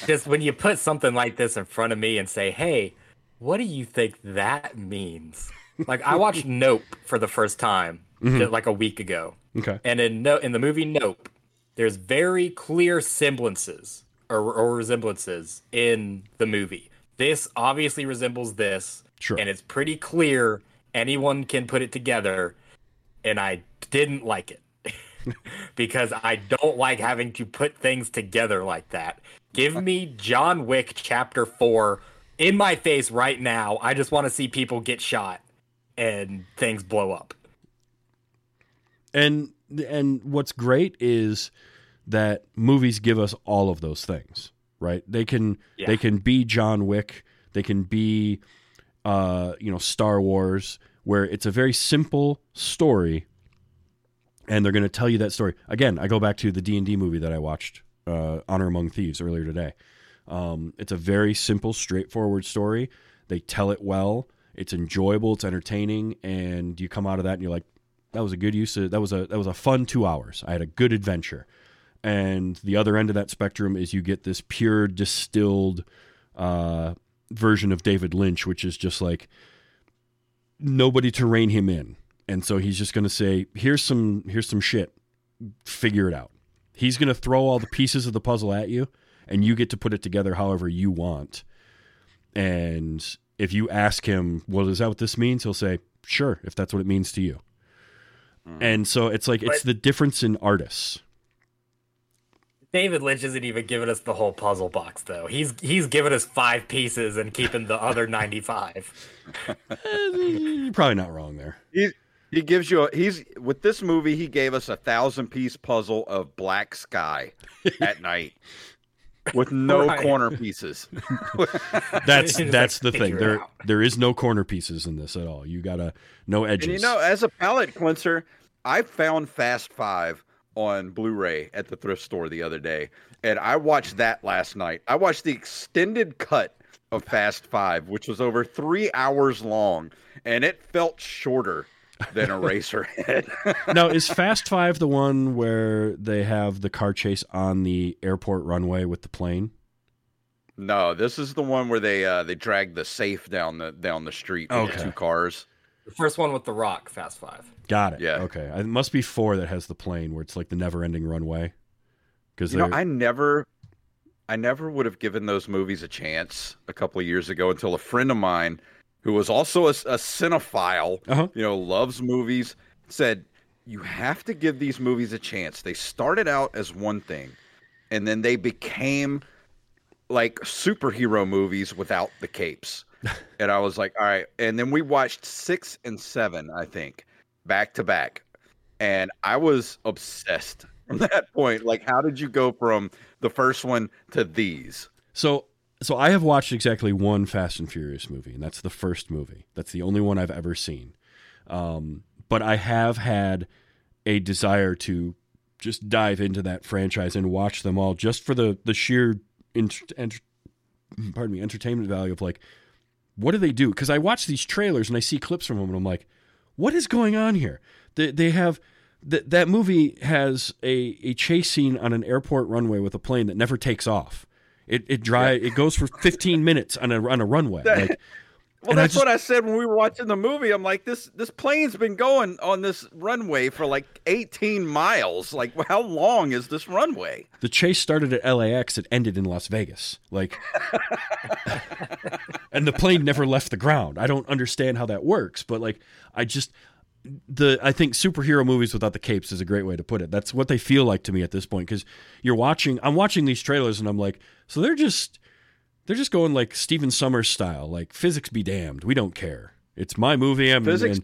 just when you put something like this in front of me and say, "Hey, what do you think that means?" Like I watched Nope for the first time mm-hmm. just like a week ago, okay. and in no in the movie Nope, there's very clear semblances or, or resemblances in the movie. This obviously resembles this, Sure. and it's pretty clear anyone can put it together. And I didn't like it because I don't like having to put things together like that. Give me John Wick Chapter Four in my face right now. I just want to see people get shot and things blow up. and and what's great is that movies give us all of those things right they can Yeah. they can be john wick they can be uh you know star wars where it's a very simple story and they're going to tell you that story again i go back to the d&d movie that i watched uh, honor among thieves earlier today um, it's a very simple straightforward story. They tell it well. It's enjoyable. It's entertaining. And you come out of that and you're like that was a good use of that was a that was a fun two hours. I had a good adventure. And the other end of that spectrum is you get this pure distilled uh, version of david lynch which is just like nobody to rein him in. And so he's just going to say here's some here's some shit. Figure it out. He's going to throw all the pieces of the puzzle at you and you get to put it together however you want. And if you ask him well is that what this means? he'll say sure if that's what it means to you. Mm. And so it's like it's the difference in artists. David Lynch isn't even giving us the whole puzzle box though. He's he's giving us five pieces and keeping the other ninety five. you're eh, probably not wrong there. He he gives you a he's with this movie he gave us a thousand piece puzzle of black sky at night with no Right. corner pieces. that's Just, like, that's the thing there out. there is no corner pieces in this at all you gotta no edges And you know, as a palate cleanser, I found Fast Five on Blu-ray at the thrift store the other day, and I watched that last night. I watched the extended cut of Fast Five, which was over three hours long, and it felt shorter than Eraserhead. now is fast five the one where they have the car chase on the airport runway with the plane no, this is the one where they uh, they drag the safe down the down the street with Okay. two cars. The first one with the Rock, Fast Five. got it Yeah. okay it must be four that has the plane where it's like the never ending runway because You know, I never, I never would have given those movies a chance a couple of years ago until a friend of mine, who was also a, a cinephile, Uh-huh. you know, loves movies, said you have to give these movies a chance. They started out as one thing, and then they became like superhero movies without the capes. and I was like, all right. And then we watched six and seven, I think, back to back. And I was obsessed from that point. Like, how did you go from the first one to these? So so I have watched exactly one Fast and Furious movie, and that's the first movie. That's the only one I've ever seen. Um, but I have had a desire to just dive into that franchise and watch them all, just for the the sheer ent- pardon me entertainment value of like, what do they do? Because I watch these trailers and I see clips from them, and I'm like, what is going on here? They they have. That, that movie has a, a chase scene on an airport runway with a plane that never takes off. It it dry it goes for 15 minutes on a on a runway. Like, Well, And I that's just- what I said when we were watching the movie. I'm like, this this plane's been going on this runway for like 18 miles. Like, how long is this runway? the chase started at LAX, it ended in Las Vegas. Like, and the plane never left the ground. I don't understand how that works, but like, I just the I think superhero movies without the capes is a great way to put it. That's what they feel like to me at this point because you're watching. I'm watching these trailers and I'm like, so they're just they're just going like Stephen Sommers style, like physics be damned, we don't care. It's my movie. I'm Physics?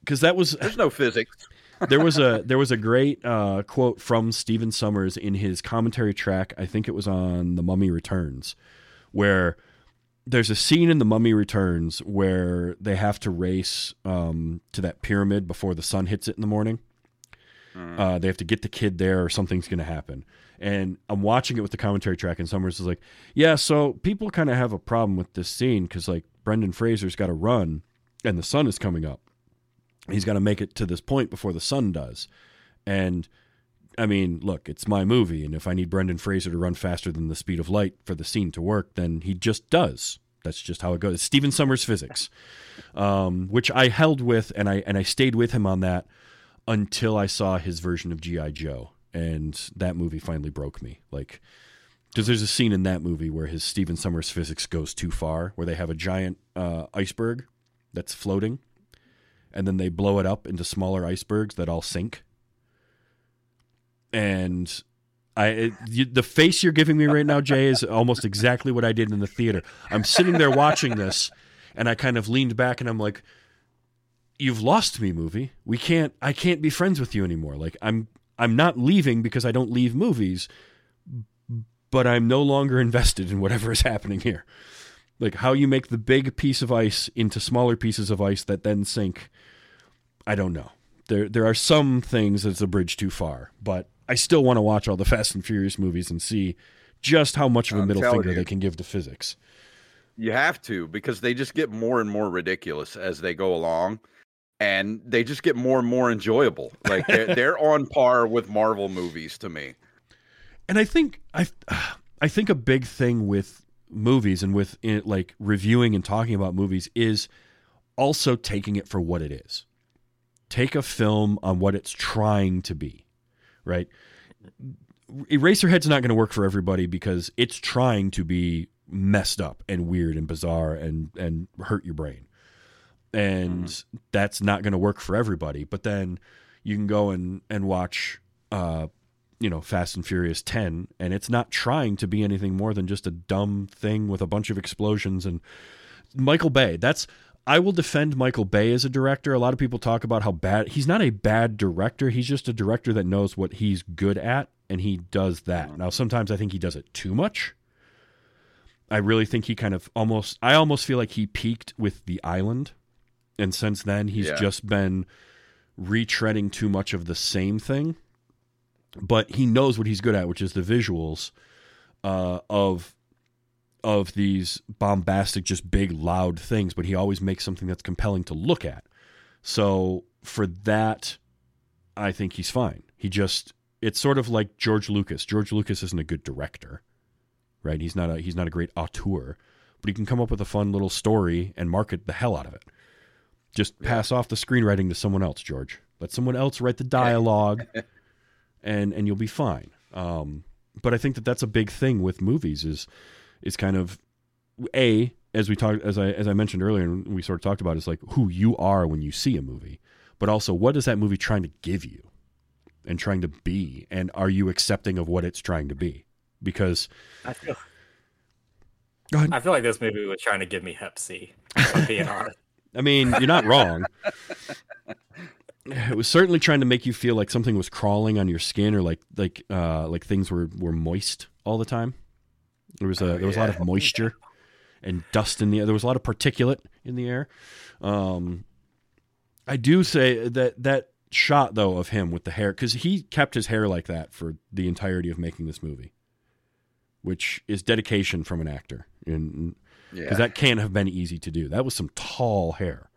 because that was There's no physics. there was a there was a great uh, quote from Stephen Sommers in his commentary track. I think it was on The Mummy Returns, where there's a scene in The Mummy Returns where they have to race um, to that pyramid before the sun hits it in the morning. Uh, they have to get the kid there, or something's going to happen. And I'm watching it with the commentary track, and Sommers is like, "Yeah, so people kind of have a problem with this scene because like Brendan Fraser's got to run, and the sun is coming up." he's got to make it to this point before the sun does. And I mean, look, it's my movie, and if I need Brendan Fraser to run faster than the speed of light for the scene to work, then he just does. That's just how it goes. It's Stephen Sommers physics, um, which I held with, and I and I stayed with him on that until I saw his version of GI Joe, and that movie finally broke me. Like, because there's a scene in that movie where his Stephen Sommers physics goes too far, where they have a giant uh, iceberg that's floating and then they blow it up into smaller icebergs that all sink. And I, it, the face you're giving me right now, Jay, is almost exactly what I did in the theater. I'm sitting there watching this, and I kind of leaned back, and I'm like, "You've lost me, movie. We can't. I can't be friends with you anymore. Like I'm. I'm not leaving because I don't leave movies, but I'm no longer invested in whatever is happening here." Like how you make the big piece of ice into smaller pieces of ice that then sink. I don't know. There there are some things that's a bridge too far, but I still want to watch all the Fast and Furious movies and see just how much of a middle finger you. they can give to physics. You have to because they just get more and more ridiculous as they go along, and they just get more and more enjoyable. Like they're, they're on par with Marvel movies to me. And I think I I think a big thing with movies and with like reviewing and talking about movies is also taking it for what it is. Take a film on what it's trying to be, right? Eraserhead's not going to work for everybody because it's trying to be messed up and weird and bizarre and and hurt your brain. And that's not going to work for everybody. But then you can go and and watch uh you know Fast and Furious 10 and it's not trying to be anything more than just a dumb thing with a bunch of explosions and Michael Bay that's I will defend Michael Bay as a director. A lot of people talk about how bad he's not a bad director. He's just a director that knows what he's good at and he does that. Now sometimes I think he does it too much. I really think he kind of almost I almost feel like he peaked with The Island and since then he's Yeah. just been retreading too much of the same thing but he knows what he's good at, which is the visuals uh, of of these bombastic, just big, loud things. But he always makes something that's compelling to look at. So for that, I think he's fine. He just it's sort of like George Lucas. George Lucas isn't a good director, right? He's not a he's not a great auteur, but he can come up with a fun little story and market the hell out of it. Just pass off the screenwriting to someone else, George. Let someone else write the dialogue and and you'll be fine. Um, but I think that that's a big thing with movies is is kind of a as we talked as I as I mentioned earlier and we sort of talked about is like who you are when you see a movie, but also what is that movie trying to give you and trying to be, and are you accepting of what it's trying to be? Because I feel, go ahead. I feel like this movie was trying to give me Hep C. being honest. I mean, you're not wrong. It was certainly trying to make you feel like something was crawling on your skin, or like like uh, like things were were moist all the time. There was a there was a lot of moisture and dust in the air. There was a lot of particulate in the air. Um, I do say that that shot though of him with the hair because he kept his hair like that for the entirety of making this movie, which is dedication from an actor, and because Yeah. that can't have been easy to do. That was some tall hair.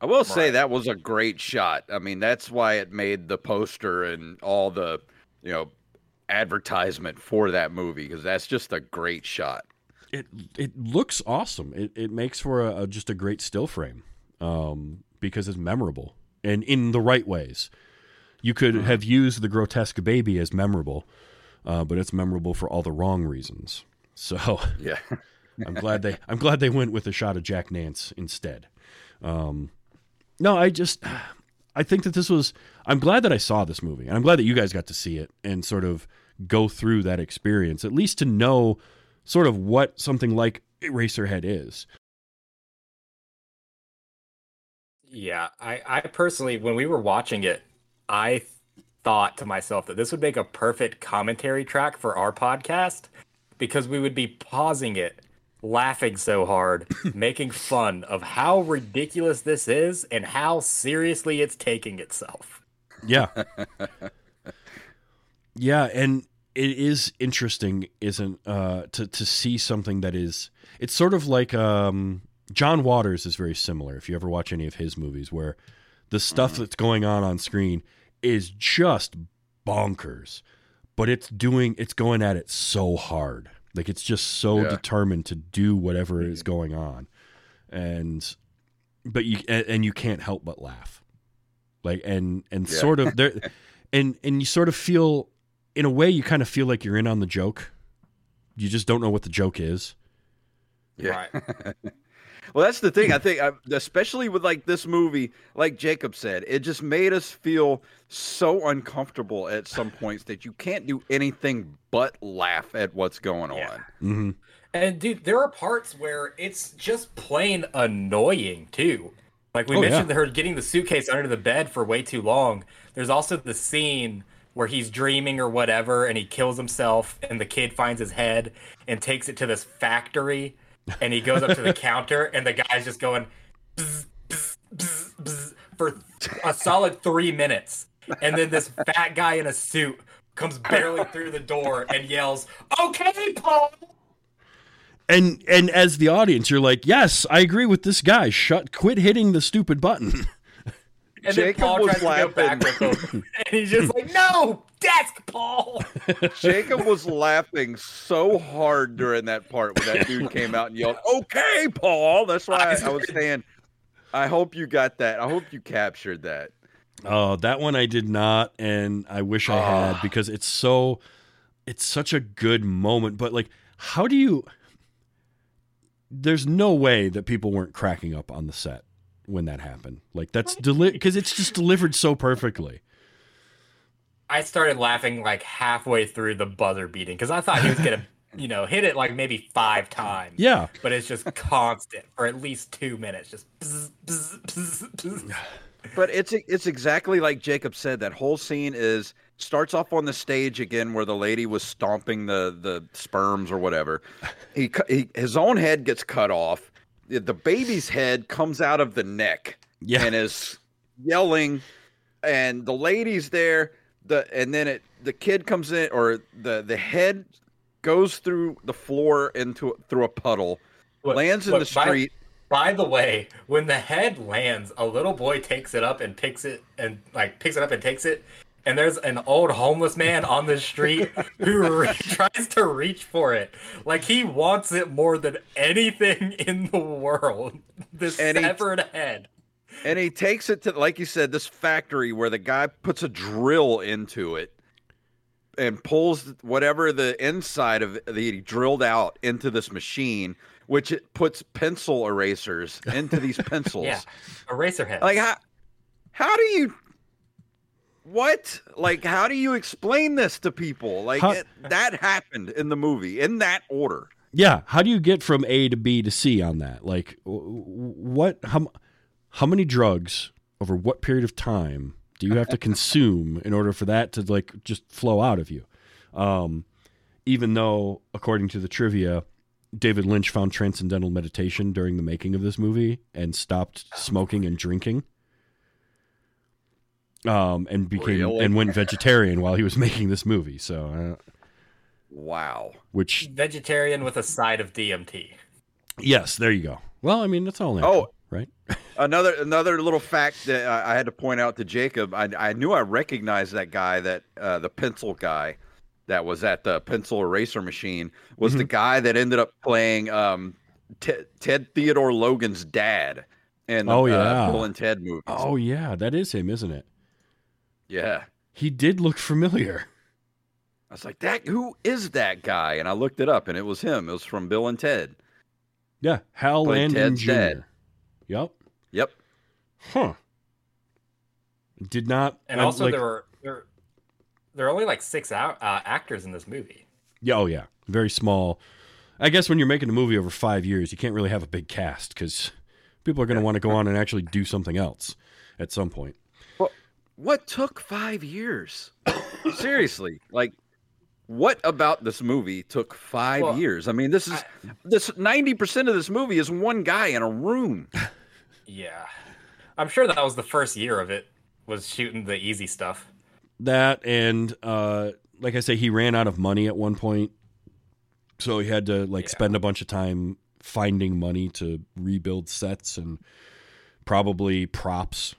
I will say that was a great shot. I mean, that's why it made the poster and all the, you know, advertisement for that movie because that's just a great shot. It it looks awesome. It it makes for a, a just a great still frame, um, because it's memorable and in the right ways. You could have used the grotesque baby as memorable, uh, but it's memorable for all the wrong reasons. So Yeah. I'm glad they I'm glad they went with a shot of Jack Nance instead. Um, no, I just I think that this was I'm glad that I saw this movie and I'm glad that you guys got to see it and sort of go through that experience at least to know sort of what something like Eraserhead is. Yeah, I, I personally, when we were watching it, I thought to myself that this would make a perfect commentary track for our podcast because we would be pausing it, laughing so hard, making fun of how ridiculous this is and how seriously it's taking itself. Yeah. yeah, and it is interesting, isn't uh to to see something that is it's sort of like um John Waters is very similar if you ever watch any of his movies where the stuff that's going on on screen is just bonkers but it's doing it's going at it so hard like it's just so Yeah. determined to do whatever is mm-hmm. going on and but you and, and you can't help but laugh like and and Yeah. sort of there and and you sort of feel in a way you kind of feel like you're in on the joke you just don't know what the joke is Yeah. Right. Well, that's the thing. I think, especially with like this movie, like Jacob said, it just made us feel so uncomfortable at some points that you can't do anything but laugh at what's going Yeah. on. mm-hmm. And dude, there are parts where it's just plain annoying too. Like we Oh, mentioned yeah. her getting the suitcase under the bed for way too long. There's also the scene where he's dreaming or whatever and he kills himself and the kid finds his head and takes it to this factory and he goes up to the counter and the guy's just going bzz, bzz, bzz, bzz, for a solid 3 minutes. And then this fat guy in a suit comes barely through the door and yells, "Okay, Paul." and and as the audience you're like yes i agree with this guy shut quit hitting the stupid button And Jacob then Paul was tries to go back with him. And he's just like, no, desk, Paul. Jacob was laughing so hard during that part when that dude came out and yelled, "Okay, Paul." That's why I, I was saying, I hope you got that. I hope you captured that. Oh, that one I did not, and I wish I had Ah. because it's so, it's such a good moment. But like, how do you? There's no way that people weren't cracking up on the set when that happened. Like that's deli because it's just delivered so perfectly. I started laughing like halfway through the buzzer beating because I thought he was going to, you know, hit it like maybe five times. Yeah, But it's just constant for at least two minutes. Just bzz, bzz, bzz, bzz. But it's it's exactly like Jacob said. That whole scene is starts off on the stage again, where the lady was stomping the the sperms or whatever. He, he his own head gets cut off. The- The baby's head comes out of the neck yeah, and is yelling, and the lady's there. The and then it the kid comes in, or the the head goes through the floor into through a puddle, Look- lands in look, the street. By the way, when the head lands, a little boy takes it up and picks it and like picks it up and takes it. And there's an old homeless man on the street who re- tries to reach for it. Like he wants it more than anything in the world. This And he- severed head. And he takes it to, like you said, this factory where the guy puts a drill into it and pulls whatever the inside of the drilled out into this machine, which it puts pencil erasers into these pencils. Yeah, eraser head. Like how how do you what? Like how do you explain this to people? Like How- it, that happened in the movie in that order. yeah. How do you get from A to B to C on that? Like, w- w- what? How m- how many drugs over what period of time do you have to consume in order for that to like just flow out of you? Um, even though, according to the trivia, David Lynch found transcendental meditation during the making of this movie and stopped smoking and drinking. Um, and became Really? and went vegetarian while he was making this movie. So, uh, Wow. which Vegetarian with a side of DMT. yes, there you go. Well, I mean, that's all. Oh. Right? Another another little fact that I, I had to point out to Jacob. I, I knew I recognized that guy, that uh, the pencil guy, that was at the pencil eraser machine, was Mm-hmm. the guy that ended up playing um, Ted, Ted Theodore Logan's dad in the Oh, uh. Bill and Ted movies. Oh yeah, that is him, isn't it? yeah. He did look familiar. I was like, that who is that guy? And I looked it up, and it was him. It was from Bill and Ted. Yeah, Hal Landon Jr. dad. Yep. Yep. Huh. Did not. And I- also like- there were there there are only like six out, uh, actors in this movie. Yeah, oh yeah, very small. I guess when you're making a movie over five years, you can't really have a big cast because people are going to want to go on and actually do something else at some point. Well, What took five years? Seriously, like, what about this movie took five Well, years? I mean, this is this ninety percent of this movie is one guy in a room. Yeah, I'm sure that was the first year of it was shooting the easy stuff. That and uh, like I say, he ran out of money at one point, so he had to like Yeah. spend a bunch of time finding money to rebuild sets and probably props.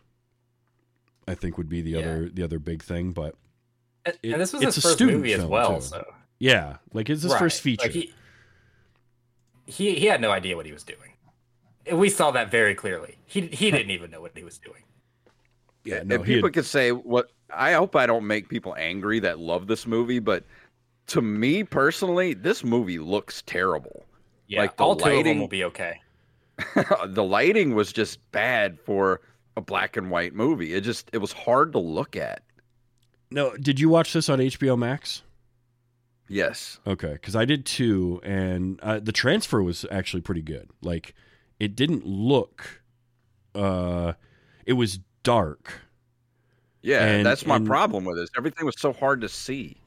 I think would be the Yeah. other the other big thing, but And, It- and this was it's his a first movie as well, too. so yeah, like it's his Right. first feature. Like, he, he he had no idea what he was doing. And We saw that very clearly. He he didn't even know what he was doing. yeah, no, and he had- people could say what I hope I don't make people angry that love this movie, but to me personally, this movie looks terrible. Yeah, Like, the all two of them lighting- will be okay. the lighting was just bad for a black and white movie. It just it was hard to look at. no. Did you watch this on HBO Max? Yes. Okay, because I did too, and uh, the transfer was actually pretty good. Like, it didn't look. Uh, it was dark. Yeah, And- that's my and- problem with this. Everything was so hard to see.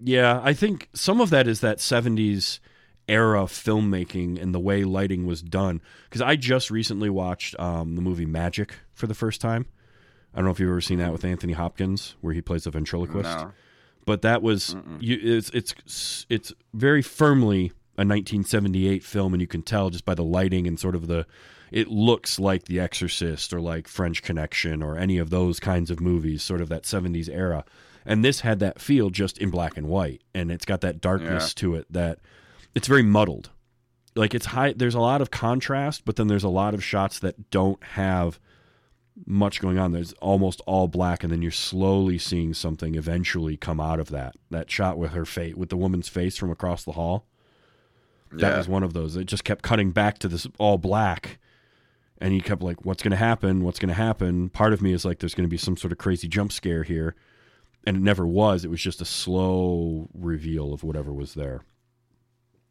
Yeah, I think some of that is that '70s era filmmaking and the way lighting was done. Because I just recently watched um, the movie Magic for the first time. I don't know if you've ever seen that with Anthony Hopkins, where he plays a ventriloquist. No. but that was you, it's it's it's very firmly a 1978 film, and you can tell just by the lighting and sort of the. It looks like The Exorcist or like French Connection or any of those kinds of movies, sort of that 70s era. And this had that feel just in black and white, and it's got that darkness to it that it's very muddled. Like it's high. There's a lot of contrast, but then there's a lot of shots that don't have much going on. There's almost all black, and then you're slowly seeing something eventually come out of that. That shot with her face, with the woman's face from across the hall. That Yeah. was one of those. It just kept cutting back to this all black, and you kept like, "What's going to happen? What's going to happen?" Part of me is like, "There's going to be some sort of crazy jump scare here," and it never was. It was just a slow reveal of whatever was there.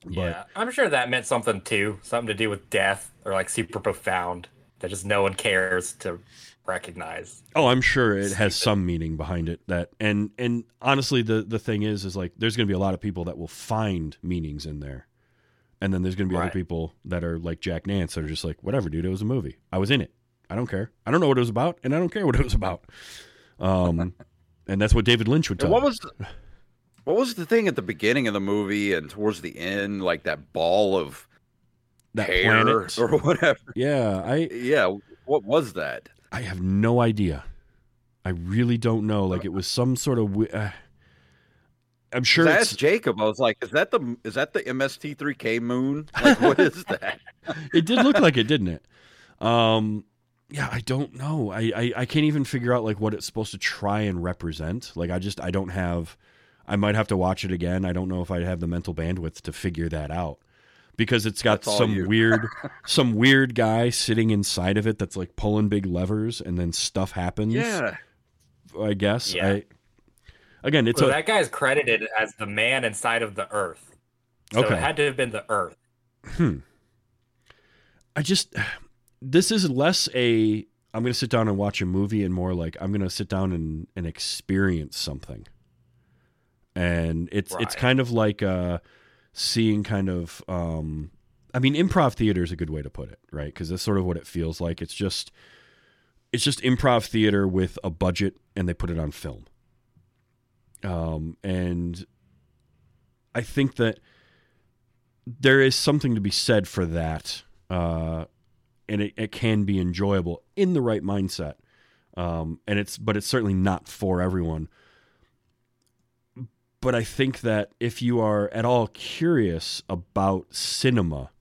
But yeah, I'm sure that meant something too, something to do with death or like super profound that just no one cares to recognize. Oh, I'm sure it has some meaning behind it. That and and honestly, the the thing is, is like there's going to be a lot of people that will find meanings in there, and then there's going to be Right. other people that are like Jack Nance that are just like, whatever, dude, it was a movie. I was in it. I don't care. I don't know what it was about, and I don't care what it was about. Um, and that's what David Lynch would tell. And what me. was what was the thing at the beginning of the movie and towards the end, like that ball of that hair planet? or whatever? Yeah, I Yeah, what was that? I have no idea. I really don't know. Like it was some sort of. Uh, I'm sure. I asked Jacob. I was like, "Is that the is that the MST3K moon? Like, what is that?" it did look like it, didn't it? Um, yeah, I don't know. I, I I can't even figure out like what it's supposed to try and represent. Like I just I don't have. I might have to watch it again. I don't know if I have the mental bandwidth to figure that out because it's got That's some weird some weird guy sitting inside of it that's like pulling big levers and then stuff happens. yeah, I guess. Yeah. I, again, it's so a, that guy's credited as the man inside of the Earth. So Okay. it had to have been the Earth. Hmm. I just this is less a I'm going to sit down and watch a movie and more like I'm going to sit down and and experience something. and it's it's kind of like uh, seeing kind of. Um, I mean, improv theater is a good way to put it, right? Because that's sort of what it feels like. It's just, it's just improv theater with a budget, and they put it on film. Um, and I think that there is something to be said for that, uh, and it, it can be enjoyable in the right mindset. Um, and it's, but it's certainly not for everyone. But I think that if you are at all curious about cinema,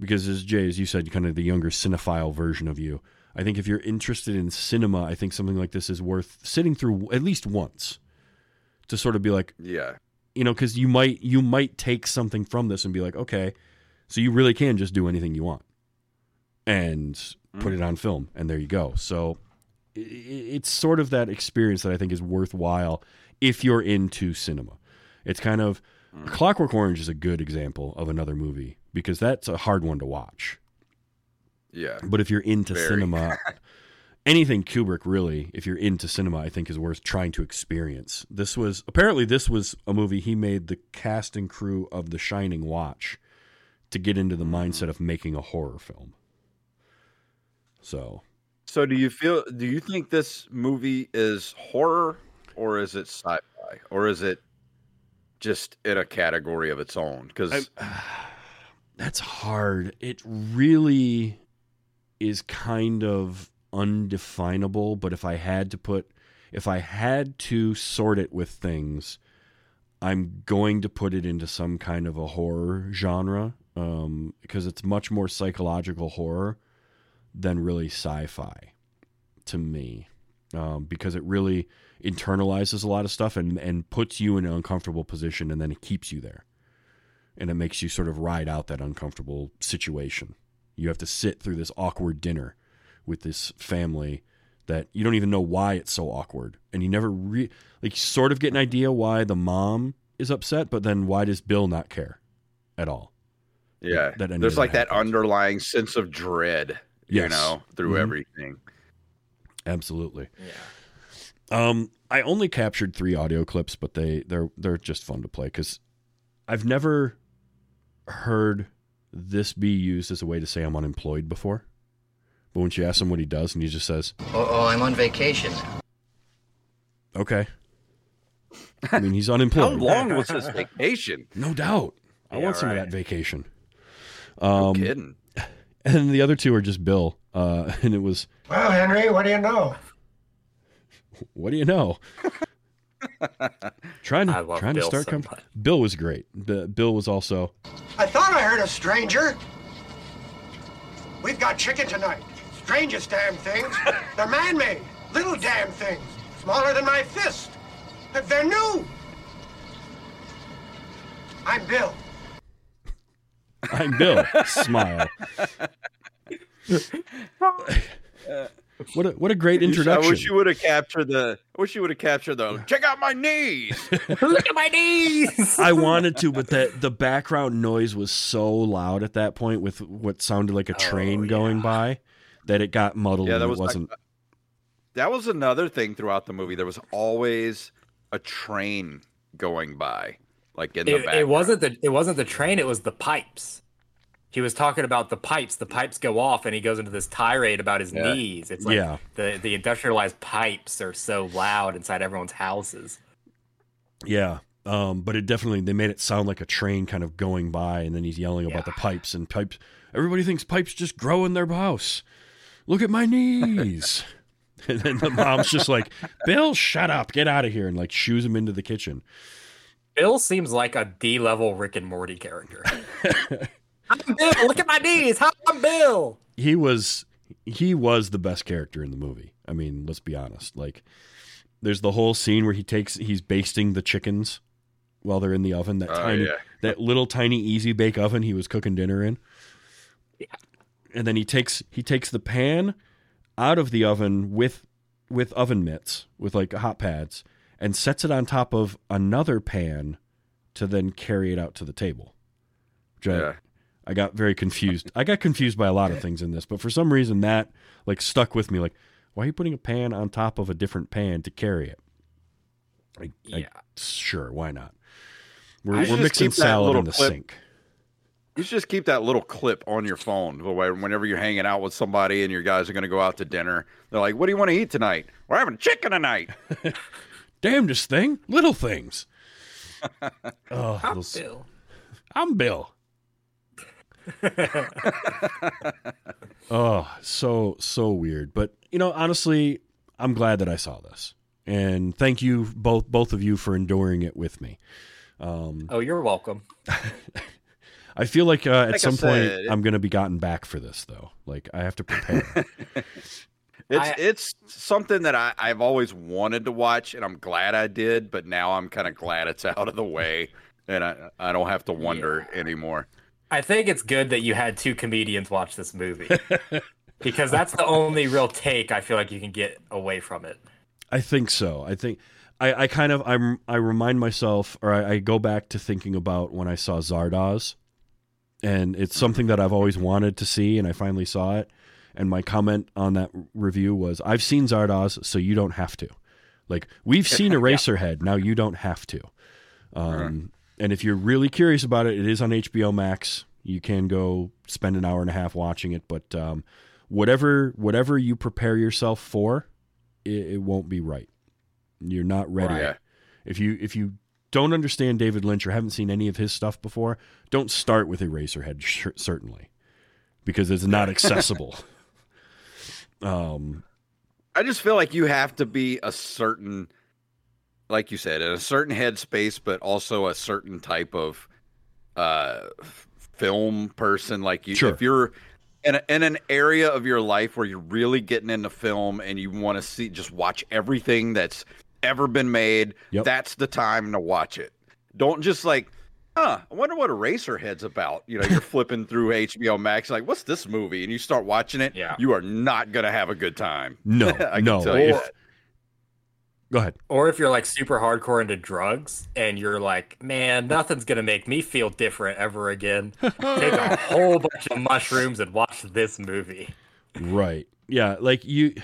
because as Jay, as you said, kind of the younger cinephile version of you, I think if you're interested in cinema, I think something like this is worth sitting through at least once to sort of be like, Yeah. you know, because you might you might take something from this and be like, okay, so you really can just do anything you want and mm-hmm. put it on film, and there you go. So it's sort of that experience that I think is worthwhile if you're into cinema. It's kind of mm. Clockwork Orange is a good example of another movie because that's a hard one to watch. Yeah. But if you're into Very. cinema, anything Kubrick really, if you're into cinema, I think is worth trying to experience. This was apparently this was a movie he made the cast and crew of The Shining watch to get into the mm-hmm. mindset of making a horror film. So So do you feel do you think this movie is horror or is it sci-fi or is it just in a category of its own? Cuz that's hard. It really is kind of undefinable, but if I had to put if I had to sort it with things, I'm going to put it into some kind of a horror genre um, because it's much more psychological horror than really sci-fi to me um, because it really internalizes a lot of stuff and, and puts you in an uncomfortable position and then it keeps you there and it makes you sort of ride out that uncomfortable situation. You have to sit through this awkward dinner with this family that you don't even know why it's so awkward, and you never re- like you sort of get an idea why the mom is upset, but then why does Bill not care at all? yeah. that any There's like that that happens. underlying sense of dread, you know, through Mhm. everything. Absolutely. Yeah. Um, I only captured three audio clips, but they they're they're just fun to play because I've never heard this be used as a way to say I'm unemployed before. But when she asks him what he does, and he just says, Oh, oh, I'm on vacation. "Okay." I mean, he's unemployed. How long was his vacation? No doubt. I Yeah, want some of that vacation. No Um, kidding. and the other two are just Bill. Uh, and it was, Well, Henry, what do you know? what do you know? trying I to love trying to start. so com- Bill was great. B- Bill was also I thought I heard a stranger. We've got chicken tonight. Strangest damn things. They're man-made. Little damn things. Smaller than my fist. They're new. I'm Bill. I'm Bill. Smile. what a what a great introduction! I wish you would have captured the. I wish you would have captured the. Check out my knees. Look at my knees. I wanted to, but the the background noise was so loud at that point with what sounded like a oh, train Oh, going yeah. by that it got muddled. Yeah, and that it was wasn't. That was another thing throughout the movie. There was always a train going by, like in the It, back. it wasn't the it wasn't the train. It was the pipes. He was talking about the pipes. The pipes go off, and he goes into this tirade about his Yeah. knees. It's like Yeah. the the industrialized pipes are so loud inside everyone's houses. Yeah. Um, but it definitely they made it sound like a train kind of going by, and then he's yelling about the pipes and pipes. Everybody thinks pipes just grow in their house. Look at my knees. and then the mom's just like, "Bill, shut up, get out of here," and like shoos him into the kitchen. Bill seems like a D level Rick and Morty character. I'm Bill. Look at my knees. Hi, I'm Bill. He was he was the best character in the movie. I mean, let's be honest. Like, there's the whole scene where he takes he's basting the chickens while they're in the oven. That Oh, tiny, yeah. that little tiny easy bake oven he was cooking dinner in. Yeah. And then he takes he takes the pan out of the oven with with oven mitts with like hot pads and sets it on top of another pan to then carry it out to the table. Which I- Yeah. I got very confused. I got confused by a lot of things in this, but for some reason that like stuck with me. Like, why are you putting a pan on top of a different pan to carry it? I, I- Yeah. sure, why not? We're, we're mixing salad in the clip. sink. You should just keep that little clip on your phone. the Whenever you're hanging out with somebody and your guys are going to go out to dinner, they're like, "What do you want to eat tonight? We're having chicken tonight." Damnedest thing, little things. oh, I'm those- Bill. I'm Bill. oh, so so weird. But you know, honestly, I'm glad that I saw this, and thank you both both of you for enduring it with me. Um, Oh, you're welcome. I feel like uh, at Like I some point said, it- I'm going to be gotten back for this, though. Like I have to prepare. It's I- it's something that I, I've always wanted to watch, and I'm glad I did. But now I'm kind of glad it's out of the way, and I I don't have to wonder anymore. I think it's good that you had two comedians watch this movie because that's the only real take I feel like you can get away from it. I think so. I think I, I kind of I'm I remind myself or I, I go back to thinking about when I saw Zardoz, and it's something that I've always wanted to see, and I finally saw it. And my comment on that review was, "I've seen Zardoz, so you don't have to. Like we've seen Eraserhead, now you don't have to." Um, And if you're really curious about it, it is on HBO Max. You can go spend an hour and a half watching it, but um, whatever whatever you prepare yourself for, it, it won't be right. You're not ready. Right. If you if you don't understand David Lynch or haven't seen any of his stuff before, don't start with Eraserhead. sh- Certainly, because it's not accessible. um, I just feel like you have to be a certain, like you said, in a certain headspace, but also a certain type of uh, film person. Like you, Sure. if you're in, a, in an area of your life where you're really getting into film and you want to see, just watch everything that's ever been made. Yep. That's the time to watch it. Don't just like. Huh, I wonder what Eraserhead's about. You know, you're flipping through HBO Max, like, what's this movie? And you start watching it. Yeah. You are not going to have a good time. no, I can no. tell If- that. go ahead. Or if you're like super hardcore into drugs and you're like, man, nothing's gonna make me feel different ever again. Take a whole bunch of mushrooms and watch this movie. Right. Yeah. Like you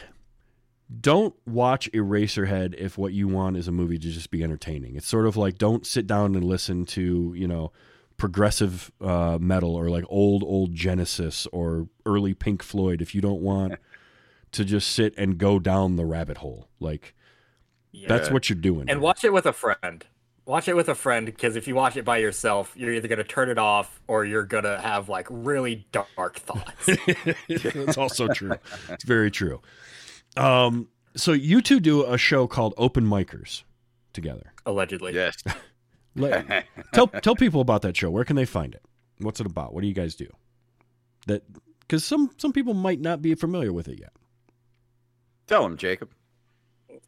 don't watch Eraserhead if what you want is a movie to just be entertaining. It's sort of like don't sit down and listen to, you know, progressive uh, metal or like old, old Genesis or early Pink Floyd if you don't want to just sit and go down the rabbit hole. Like Yeah. that's what you're doing. and watch it with a friend. Watch it with a friend because if you watch it by yourself, you're either gonna turn it off or you're gonna have like really dark thoughts. That's also true. It's very true. Um, so you two do a show called Open Micers together. allegedly. Yes. Let, tell tell people about that show. Where can they find it? What's it about? What do you guys do? That because some some people might not be familiar with it yet. Tell them, Jacob.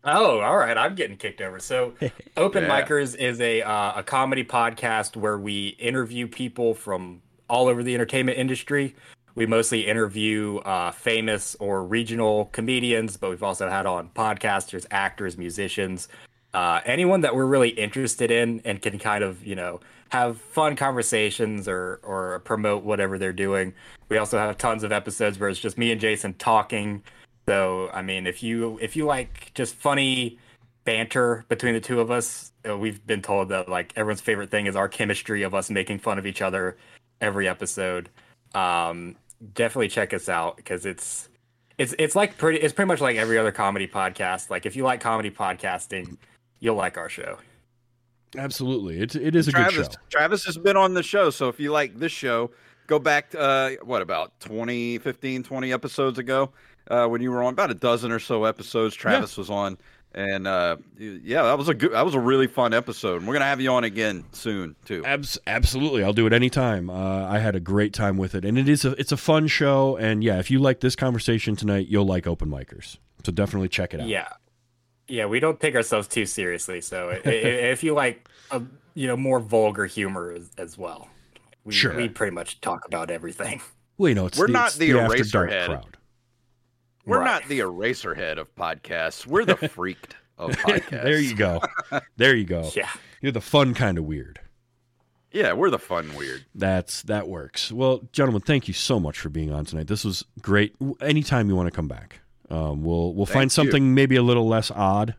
Oh, all right. I'm getting kicked over. So, Open Yeah. Micers is a uh, a comedy podcast where we interview people from all over the entertainment industry. We mostly interview uh, famous or regional comedians, but we've also had on podcasters, actors, musicians, uh, anyone that we're really interested in and can kind of you know have fun conversations or or promote whatever they're doing. We also have tons of episodes where it's just me and Jason talking. So I mean, if you if you like just funny banter between the two of us, uh, we've been told that like everyone's favorite thing is our chemistry of us making fun of each other every episode. Um, definitely check us out because it's it's it's like pretty it's pretty much like every other comedy podcast. Like if you like comedy podcasting, you'll like our show. Absolutely, it it is a Travis, good show. Travis has been on the show, so if you like this show, go back to, uh, what about 20, 15, 20 episodes ago uh, when you were on about a dozen or so episodes. Travis was on, and uh, yeah, that was a good, that was a really fun episode. And we're gonna have you on again soon too. Abs- absolutely, I'll do it anytime. Uh, I had a great time with it, and it is a it's a fun show. And yeah, if you like this conversation tonight, you'll like Open Micers. So definitely check it out. Yeah, yeah, we don't take ourselves too seriously. So i- i- if you like, a, you know, more vulgar humor as, as well, we, Sure. we pretty much talk about everything. Well, you know, it's We're the, not it's the After Dark Eraserhead. crowd. We're Right. not the Eraserhead of podcasts. We're the freaked of podcasts. there you go. There you go. Yeah. You're the fun kind of weird. Yeah, we're the fun weird. That's that works. Well, gentlemen, thank you so much for being on tonight. This was great. Anytime you want to come back, um, we'll we'll find Thank you. something maybe a little less odd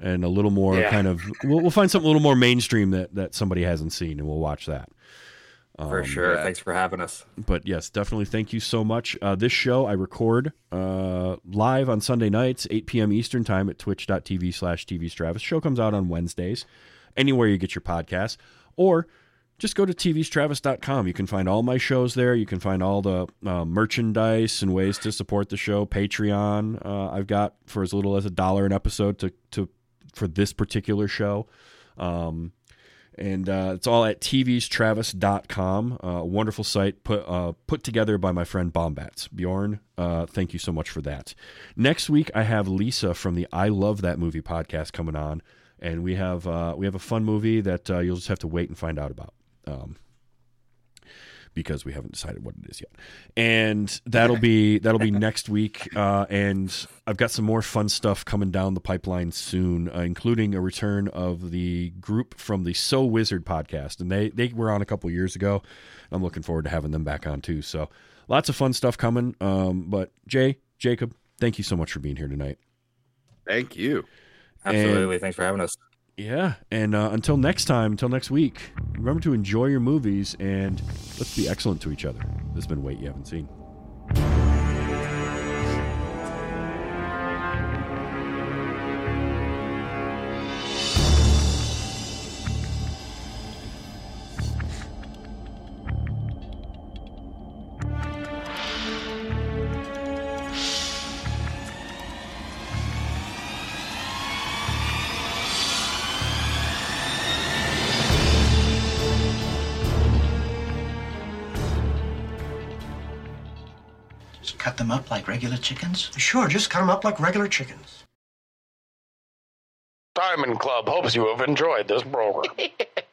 and a little more Yeah. kind of we'll, we'll find something a little more mainstream that that somebody hasn't seen, and we'll watch that. For Um, sure. yeah. Thanks for having us. but yes, definitely thank you so much. Uh, this show I record uh, live on Sunday nights, 8 p.m. Eastern time at twitch.tv slash TVsTravis. Show comes out on Wednesdays, anywhere you get your podcasts, or just go to tvstravis.com. You can find all my shows there. You can find all the uh, merchandise and ways to support the show. Patreon, uh, I've got for as little as a dollar an episode to, to for this particular show. Um, and uh, it's all at tvstravis.com. Uh, a wonderful site put uh, put together by my friend Bombats. Bjorn, uh, thank you so much for that. Next week, I have Lisa from the I Love That Movie podcast coming on, and we have uh, we have a fun movie that uh, you'll just have to wait and find out about. Um, because we haven't decided what it is yet. And that'll be that'll be next week. Uh, and I've got some more fun stuff coming down the pipeline soon, uh, including a return of the group from the So Wizard podcast. And they they were on a couple years ago. I'm looking forward to having them back on too. So lots of fun stuff coming. Um, but Jay, Jacob, thank you so much for being here tonight. Thank you. Absolutely. Thanks for having us. Yeah, and uh, until next time, until next week, remember to enjoy your movies and let's be excellent to each other. This has been Wait You Haven't Seen. Regular chickens? Sure, just cut them up like regular chickens. Diamond Club hopes you have enjoyed this program.